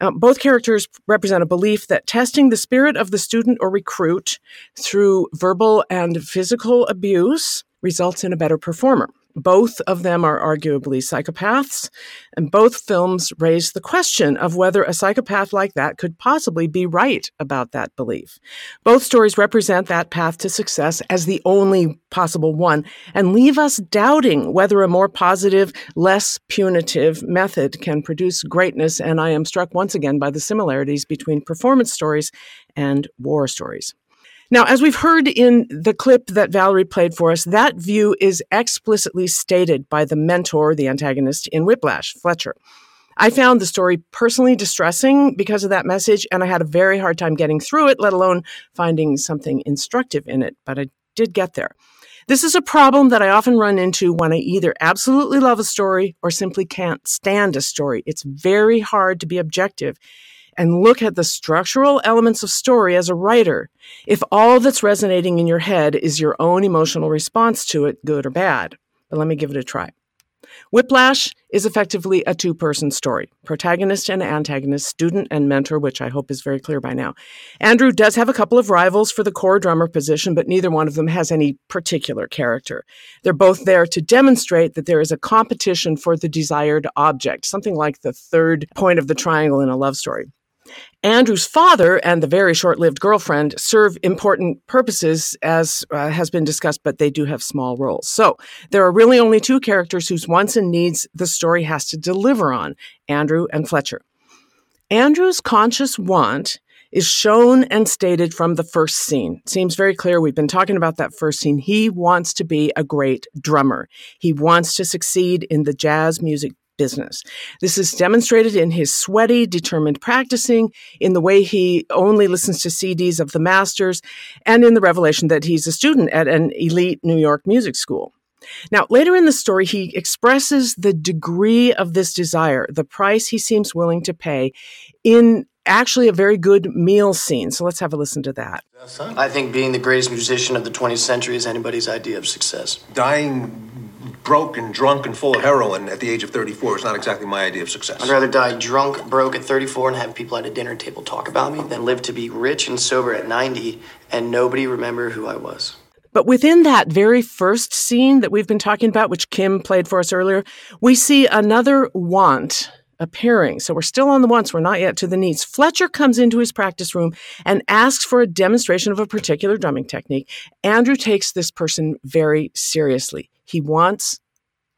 Uh, both characters represent a belief that testing the spirit of the student or recruit through verbal and physical abuse results in a better performer. Both of them are arguably psychopaths, and both films raise the question of whether a psychopath like that could possibly be right about that belief. Both stories represent that path to success as the only possible one and leave us doubting whether a more positive, less punitive method can produce greatness. And I am struck once again by the similarities between performance stories and war stories. Now, as we've heard in the clip that Valerie played for us, that view is explicitly stated by the mentor, the antagonist in Whiplash, Fletcher. I found the story personally distressing because of that message, and I had a very hard time getting through it, let alone finding something instructive in it, but I did get there. This is a problem that I often run into when I either absolutely love a story or simply can't stand a story. It's very hard to be objective and look at the structural elements of story as a writer if all that's resonating in your head is your own emotional response to it, good or bad. But let me give it a try. Whiplash is effectively a two person story protagonist and antagonist, student and mentor, which I hope is very clear by now. Andrew does have a couple of rivals for the core drummer position, but neither one of them has any particular character. They're both there to demonstrate that there is a competition for the desired object, something like the third point of the triangle in a love story. Andrew's father and the very short lived girlfriend serve important purposes, as uh, has been discussed, but they do have small roles. So there are really only two characters whose wants and needs the story has to deliver on Andrew and Fletcher. Andrew's conscious want is shown and stated from the first scene. seems very clear. We've been talking about that first scene. He wants to be a great drummer. He wants to succeed in the jazz music business. This is demonstrated in his sweaty, determined practicing, in the way he only listens to CDs of the masters, and in the revelation that he's a student at an elite New York music school. Now, later in the story, he expresses the degree of this desire, the price he seems willing to pay in actually a very good meal scene. So let's have a listen to that. I think being the greatest musician of the 20th century is anybody's idea of success. Dying broke and drunk and full of heroin at the age of 34 is not exactly my idea of success. I'd rather die drunk, broke at 34 and have people at a dinner table talk about me than live to be rich and sober at 90 and nobody remember who I was. But within that very first scene that we've been talking about, which Kim played for us earlier, we see another want appearing. So we're still on the wants, we're not yet to the needs. Fletcher comes into his practice room and asks for a demonstration of a particular drumming technique. Andrew takes this person very seriously. He wants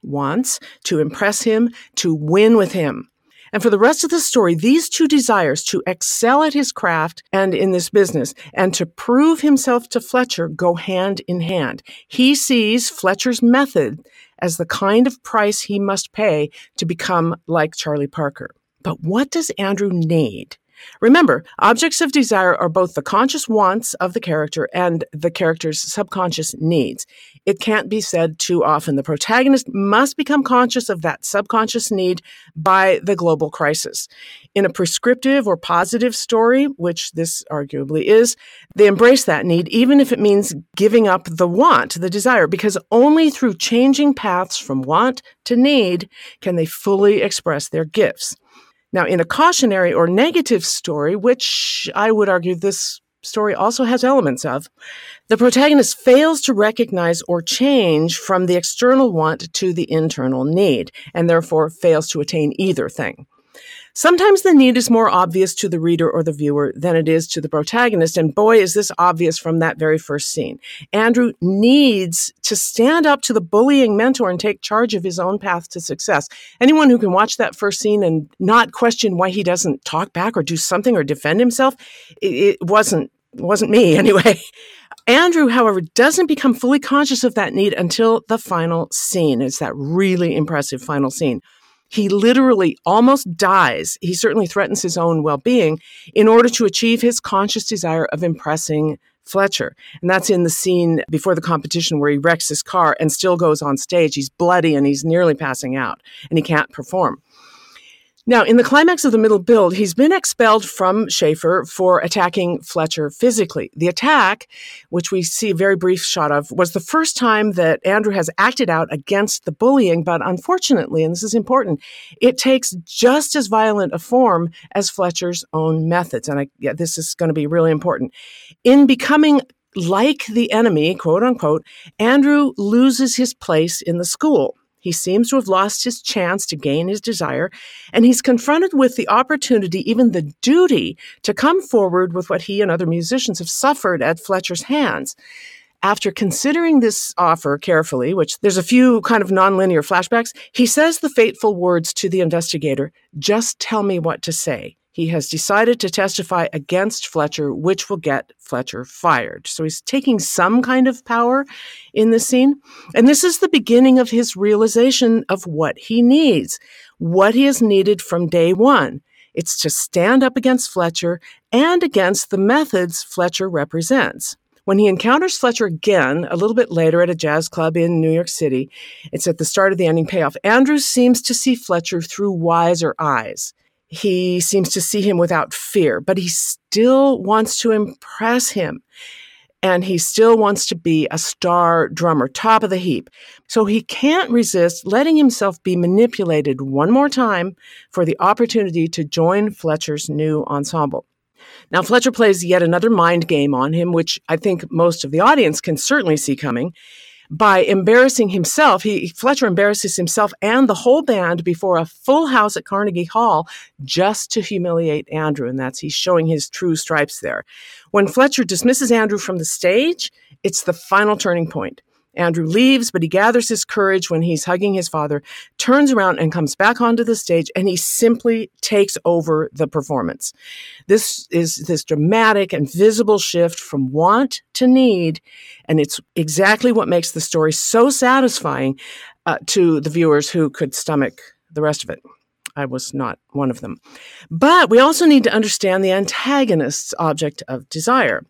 wants to impress him, to win with him. And for the rest of the story, these two desires to excel at his craft and in this business and to prove himself to Fletcher go hand in hand. He sees Fletcher's method as the kind of price he must pay to become like Charlie Parker. But what does Andrew need? Remember, objects of desire are both the conscious wants of the character and the character's subconscious needs. It can't be said too often. The protagonist must become conscious of that subconscious need by the global crisis. In a prescriptive or positive story, which this arguably is, they embrace that need, even if it means giving up the want, the desire, because only through changing paths from want to need can they fully express their gifts. Now, in a cautionary or negative story, which I would argue this story also has elements of, the protagonist fails to recognize or change from the external want to the internal need, and therefore fails to attain either thing. Sometimes the need is more obvious to the reader or the viewer than it is to the protagonist, and boy, is this obvious from that very first scene. Andrew needs to stand up to the bullying mentor and take charge of his own path to success. Anyone who can watch that first scene and not question why he doesn't talk back or do something or defend himself, it, it wasn't wasn't me anyway. Andrew, however, doesn't become fully conscious of that need until the final scene. It's that really impressive final scene he literally almost dies. He certainly threatens his own well being in order to achieve his conscious desire of impressing Fletcher. And that's in the scene before the competition where he wrecks his car and still goes on stage. He's bloody and he's nearly passing out and he can't perform. Now, in the climax of the middle build, he's been expelled from Shaffer for attacking Fletcher physically. The attack, which we see a very brief shot of, was the first time that Andrew has acted out against the bullying, but unfortunately, and this is important, it takes just as violent a form as Fletcher's own methods. And I, yeah, this is going to be really important. In becoming like the enemy, quote unquote, Andrew loses his place in the school. He seems to have lost his chance to gain his desire, and he's confronted with the opportunity, even the duty, to come forward with what he and other musicians have suffered at Fletcher's hands. After considering this offer carefully, which there's a few kind of nonlinear flashbacks, he says the fateful words to the investigator just tell me what to say he has decided to testify against Fletcher, which will get Fletcher fired. So he's taking some kind of power in this scene. And this is the beginning of his realization of what he needs, what he has needed from day one. It's to stand up against Fletcher and against the methods Fletcher represents. When he encounters Fletcher again a little bit later at a jazz club in New York City, it's at the start of the ending payoff. Andrews seems to see Fletcher through wiser eyes. He seems to see him without fear, but he still wants to impress him. And he still wants to be a star drummer, top of the heap. So he can't resist letting himself be manipulated one more time for the opportunity to join Fletcher's new ensemble. Now, Fletcher plays yet another mind game on him, which I think most of the audience can certainly see coming by embarrassing himself. He, Fletcher embarrasses himself and the whole band before a full house at Carnegie Hall just to humiliate Andrew. And that's he's showing his true stripes there. When Fletcher dismisses Andrew from the stage, it's the final turning point. Andrew leaves, but he gathers his courage when he's hugging his father, turns around and comes back onto the stage, and he simply takes over the performance. This is this dramatic and visible shift from want to need, and it's exactly what makes the story so satisfying uh, to the viewers who could stomach the rest of it. I was not one of them. But we also need to understand the antagonist's object of desire.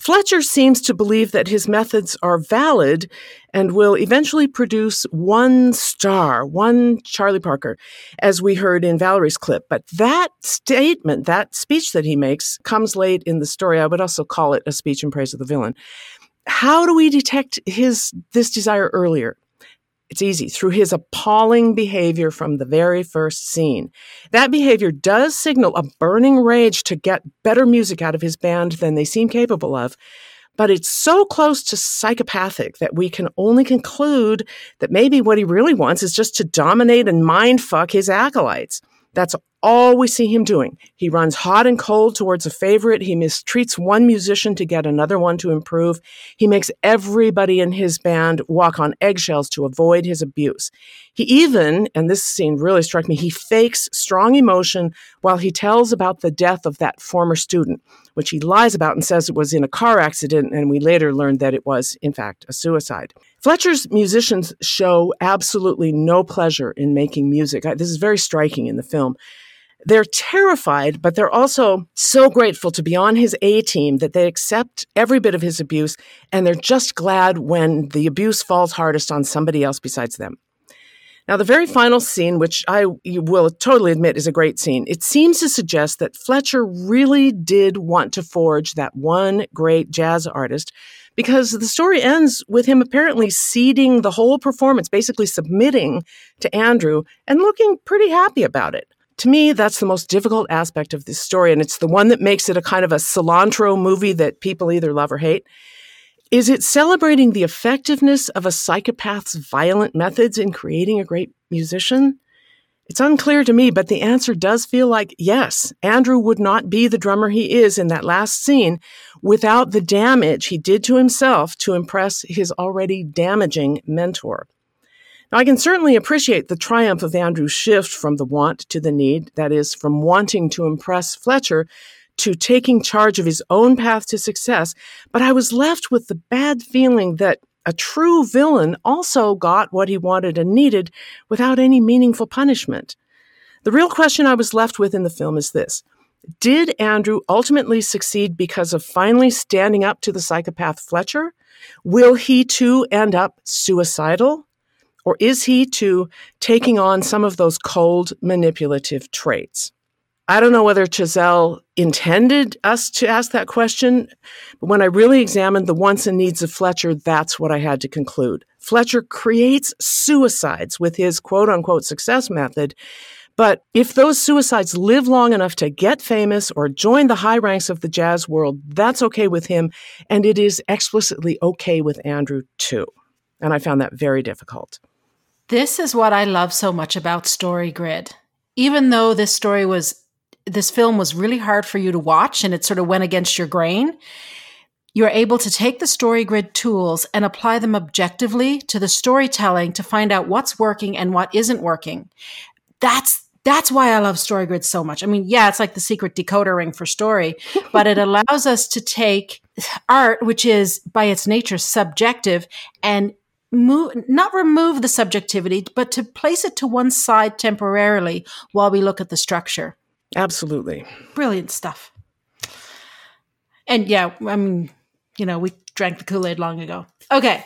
Fletcher seems to believe that his methods are valid and will eventually produce one star, one Charlie Parker, as we heard in Valerie's clip. But that statement, that speech that he makes, comes late in the story. I would also call it a speech in praise of the villain. How do we detect his this desire earlier? It's easy through his appalling behavior from the very first scene. That behavior does signal a burning rage to get better music out of his band than they seem capable of, but it's so close to psychopathic that we can only conclude that maybe what he really wants is just to dominate and mind fuck his acolytes. That's all we see him doing. He runs hot and cold towards a favorite. He mistreats one musician to get another one to improve. He makes everybody in his band walk on eggshells to avoid his abuse. He even, and this scene really struck me, he fakes strong emotion while he tells about the death of that former student, which he lies about and says it was in a car accident, and we later learned that it was, in fact, a suicide. Fletcher's musicians show absolutely no pleasure in making music. This is very striking in the film. They're terrified, but they're also so grateful to be on his A team that they accept every bit of his abuse and they're just glad when the abuse falls hardest on somebody else besides them. Now, the very final scene, which I will totally admit is a great scene, it seems to suggest that Fletcher really did want to forge that one great jazz artist because the story ends with him apparently ceding the whole performance, basically submitting to Andrew and looking pretty happy about it. To me, that's the most difficult aspect of this story, and it's the one that makes it a kind of a cilantro movie that people either love or hate. Is it celebrating the effectiveness of a psychopath's violent methods in creating a great musician? It's unclear to me, but the answer does feel like yes, Andrew would not be the drummer he is in that last scene without the damage he did to himself to impress his already damaging mentor. Now, I can certainly appreciate the triumph of Andrew's shift from the want to the need, that is, from wanting to impress Fletcher to taking charge of his own path to success, but I was left with the bad feeling that a true villain also got what he wanted and needed without any meaningful punishment. The real question I was left with in the film is this Did Andrew ultimately succeed because of finally standing up to the psychopath Fletcher? Will he too end up suicidal? Or is he too taking on some of those cold, manipulative traits? I don't know whether Chazelle intended us to ask that question, but when I really examined the wants and needs of Fletcher, that's what I had to conclude. Fletcher creates suicides with his quote unquote success method. But if those suicides live long enough to get famous or join the high ranks of the jazz world, that's okay with him. And it is explicitly okay with Andrew too. And I found that very difficult. This is what I love so much about Story Grid. Even though this story was, this film was really hard for you to watch and it sort of went against your grain, you're able to take the Story Grid tools and apply them objectively to the storytelling to find out what's working and what isn't working. That's that's why I love Story Grid so much. I mean, yeah, it's like the secret decoder ring for story, but it allows us to take art, which is by its nature subjective, and move not remove the subjectivity but to place it to one side temporarily while we look at the structure. Absolutely. Brilliant stuff. And yeah i mean you know we drank the kool-aid long ago. Okay.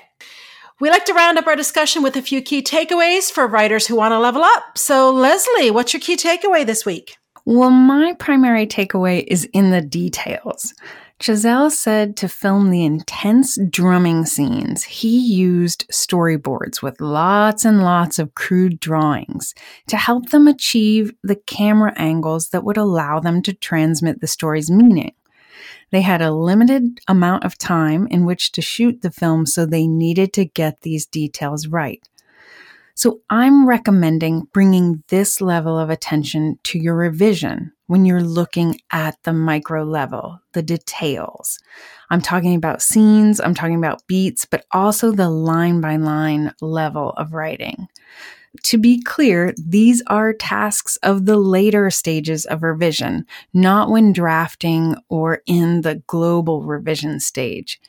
We like to round up our discussion with a few key takeaways for writers who want to level up. So leslie what's your key takeaway this week? Well my primary takeaway is in the details Chazelle said to film the intense drumming scenes, he used storyboards with lots and lots of crude drawings to help them achieve the camera angles that would allow them to transmit the story's meaning. They had a limited amount of time in which to shoot the film, so they needed to get these details right. So I'm recommending bringing this level of attention to your revision when you're looking at the micro level, the details. I'm talking about scenes, I'm talking about beats, but also the line by line level of writing. To be clear, these are tasks of the later stages of revision, not when drafting or in the global revision stage.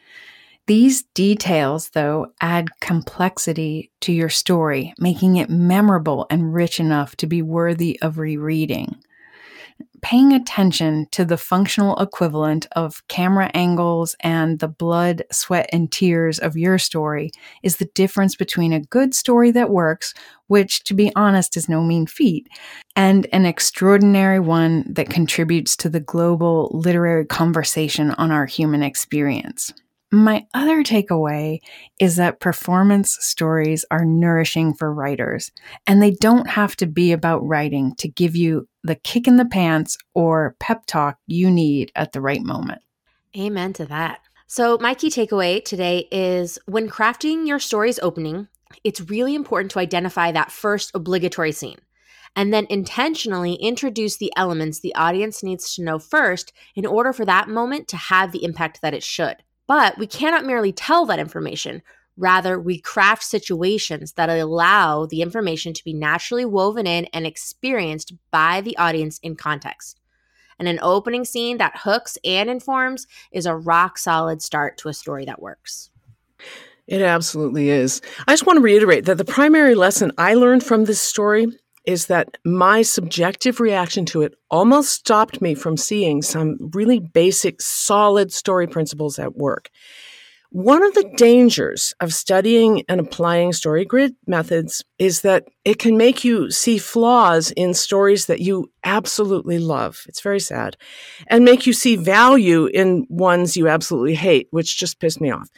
These details, though, add complexity to your story, making it memorable and rich enough to be worthy of rereading. Paying attention to the functional equivalent of camera angles and the blood, sweat, and tears of your story is the difference between a good story that works, which, to be honest, is no mean feat, and an extraordinary one that contributes to the global literary conversation on our human experience. My other takeaway is that performance stories are nourishing for writers, and they don't have to be about writing to give you the kick in the pants or pep talk you need at the right moment. Amen to that. So, my key takeaway today is when crafting your story's opening, it's really important to identify that first obligatory scene and then intentionally introduce the elements the audience needs to know first in order for that moment to have the impact that it should. But we cannot merely tell that information. Rather, we craft situations that allow the information to be naturally woven in and experienced by the audience in context. And an opening scene that hooks and informs is a rock solid start to a story that works. It absolutely is. I just want to reiterate that the primary lesson I learned from this story is that my subjective reaction to it almost stopped me from seeing some really basic, solid story principles at work. One of the dangers of studying and applying story grid methods is that it can make you see flaws in stories that you absolutely love. It's very sad. And make you see value in ones you absolutely hate, which just pissed me off.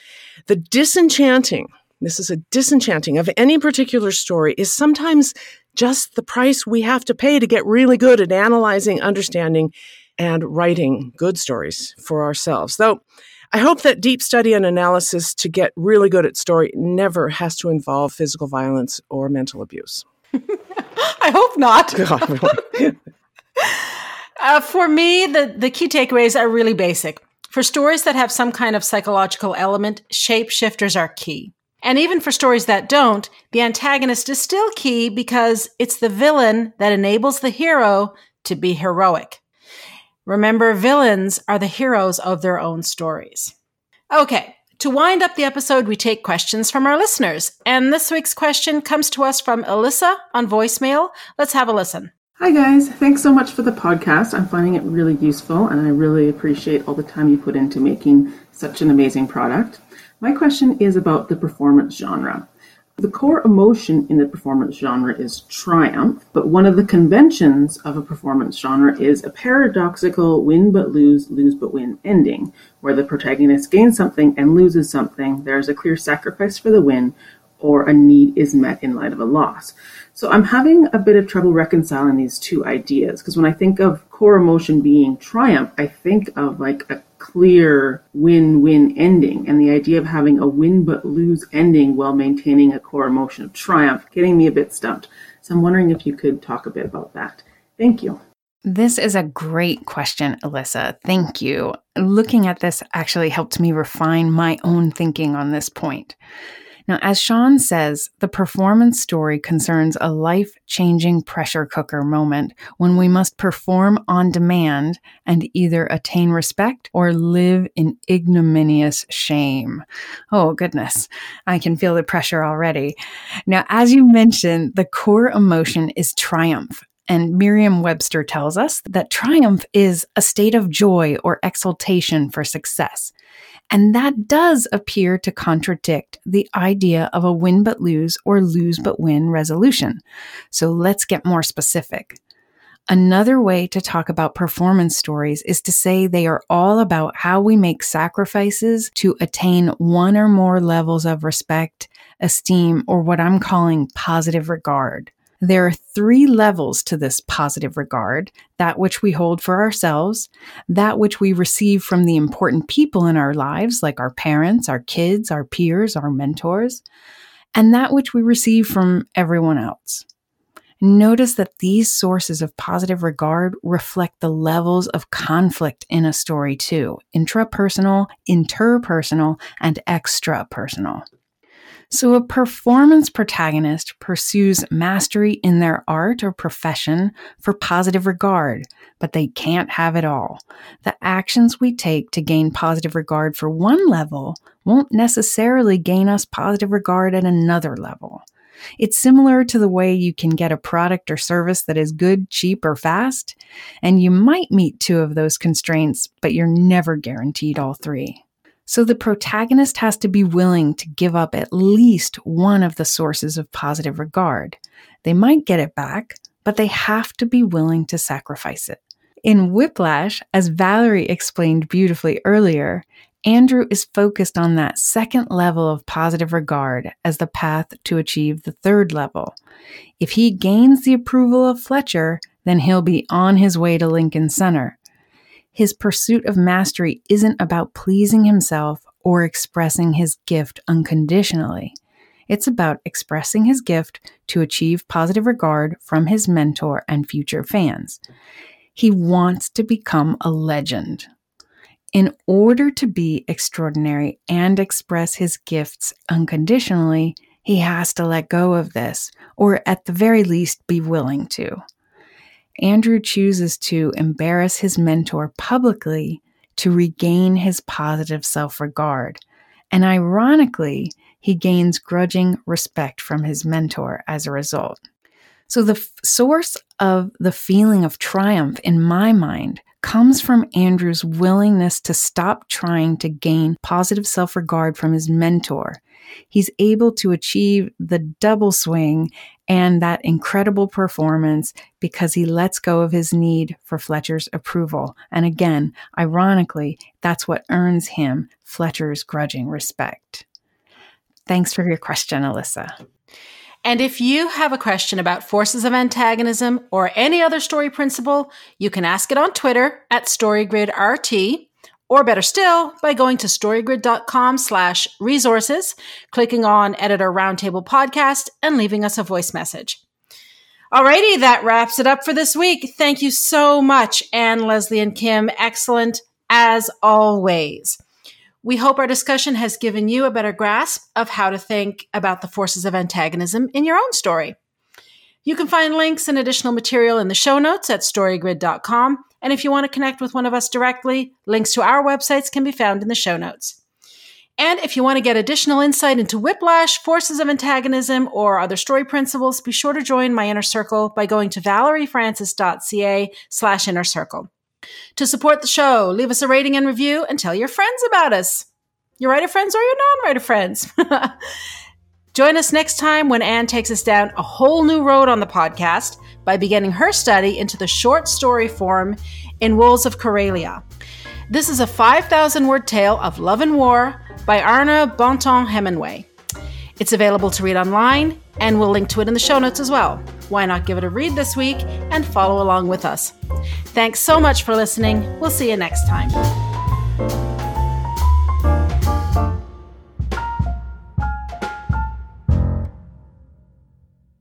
The disenchanting, this is a disenchanting of any particular story, is sometimes just the price we have to pay to get really good at analyzing, understanding, and writing good stories for ourselves. Though I hope that deep study and analysis to get really good at story never has to involve physical violence or mental abuse. I hope not. uh, for me, the, the key takeaways are really basic. For stories that have some kind of psychological element, shapeshifters are key. And even for stories that don't, the antagonist is still key because it's the villain that enables the hero to be heroic. Remember, villains are the heroes of their own stories. Okay, to wind up the episode, we take questions from our listeners. And this week's question comes to us from Alyssa on voicemail. Let's have a listen. Hi, guys. Thanks so much for the podcast. I'm finding it really useful, and I really appreciate all the time you put into making such an amazing product. My question is about the performance genre. The core emotion in the performance genre is triumph, but one of the conventions of a performance genre is a paradoxical win but lose, lose but win ending, where the protagonist gains something and loses something. There's a clear sacrifice for the win, or a need is met in light of a loss. So I'm having a bit of trouble reconciling these two ideas because when I think of core emotion being triumph, I think of like a clear win-win ending and the idea of having a win but lose ending while maintaining a core emotion of triumph getting me a bit stumped. So I'm wondering if you could talk a bit about that. Thank you. This is a great question, Alyssa. Thank you. Looking at this actually helped me refine my own thinking on this point. Now, as Shawn says, the performance story concerns a life changing pressure cooker moment when we must perform on demand and either attain respect or live in ignominious shame. Oh, goodness. I can feel the pressure already. Now, as you mentioned, the core emotion is triumph. And Merriam Webster tells us that triumph is a state of joy or exultation for success. And that does appear to contradict the idea of a win but lose or lose but win resolution. So let's get more specific. Another way to talk about performance stories is to say they are all about how we make sacrifices to attain one or more levels of respect, esteem, or what I'm calling positive regard. There are three levels to this positive regard that which we hold for ourselves, that which we receive from the important people in our lives, like our parents, our kids, our peers, our mentors, and that which we receive from everyone else. Notice that these sources of positive regard reflect the levels of conflict in a story, too intrapersonal, interpersonal, and extrapersonal. So, a performance protagonist pursues mastery in their art or profession for positive regard, but they can't have it all. The actions we take to gain positive regard for one level won't necessarily gain us positive regard at another level. It's similar to the way you can get a product or service that is good, cheap, or fast, and you might meet two of those constraints, but you're never guaranteed all three. So the protagonist has to be willing to give up at least one of the sources of positive regard. They might get it back, but they have to be willing to sacrifice it. In Whiplash, as Valerie explained beautifully earlier, Andrew is focused on that second level of positive regard as the path to achieve the third level. If he gains the approval of Fletcher, then he'll be on his way to Lincoln Center. His pursuit of mastery isn't about pleasing himself or expressing his gift unconditionally. It's about expressing his gift to achieve positive regard from his mentor and future fans. He wants to become a legend. In order to be extraordinary and express his gifts unconditionally, he has to let go of this, or at the very least, be willing to. Andrew chooses to embarrass his mentor publicly to regain his positive self regard. And ironically, he gains grudging respect from his mentor as a result. So, the f- source of the feeling of triumph in my mind comes from Andrew's willingness to stop trying to gain positive self regard from his mentor. He's able to achieve the double swing and that incredible performance because he lets go of his need for Fletcher's approval. And again, ironically, that's what earns him Fletcher's grudging respect. Thanks for your question, Alyssa. And if you have a question about forces of antagonism or any other story principle, you can ask it on Twitter at StoryGridRT, or better still, by going to storygrid.com slash resources, clicking on Editor Roundtable Podcast, and leaving us a voice message. Alrighty, that wraps it up for this week. Thank you so much, Anne, Leslie, and Kim. Excellent as always. We hope our discussion has given you a better grasp of how to think about the forces of antagonism in your own story. You can find links and additional material in the show notes at storygrid.com. And if you want to connect with one of us directly, links to our websites can be found in the show notes. And if you want to get additional insight into whiplash, forces of antagonism, or other story principles, be sure to join my inner circle by going to valeriefrancis.ca slash inner circle. To support the show, leave us a rating and review and tell your friends about us. Your writer friends or your non writer friends. Join us next time when Anne takes us down a whole new road on the podcast by beginning her study into the short story form in Wolves of Karelia. This is a 5,000 word tale of love and war by Arna Bontemps Hemingway. It's available to read online, and we'll link to it in the show notes as well. Why not give it a read this week and follow along with us? Thanks so much for listening. We'll see you next time.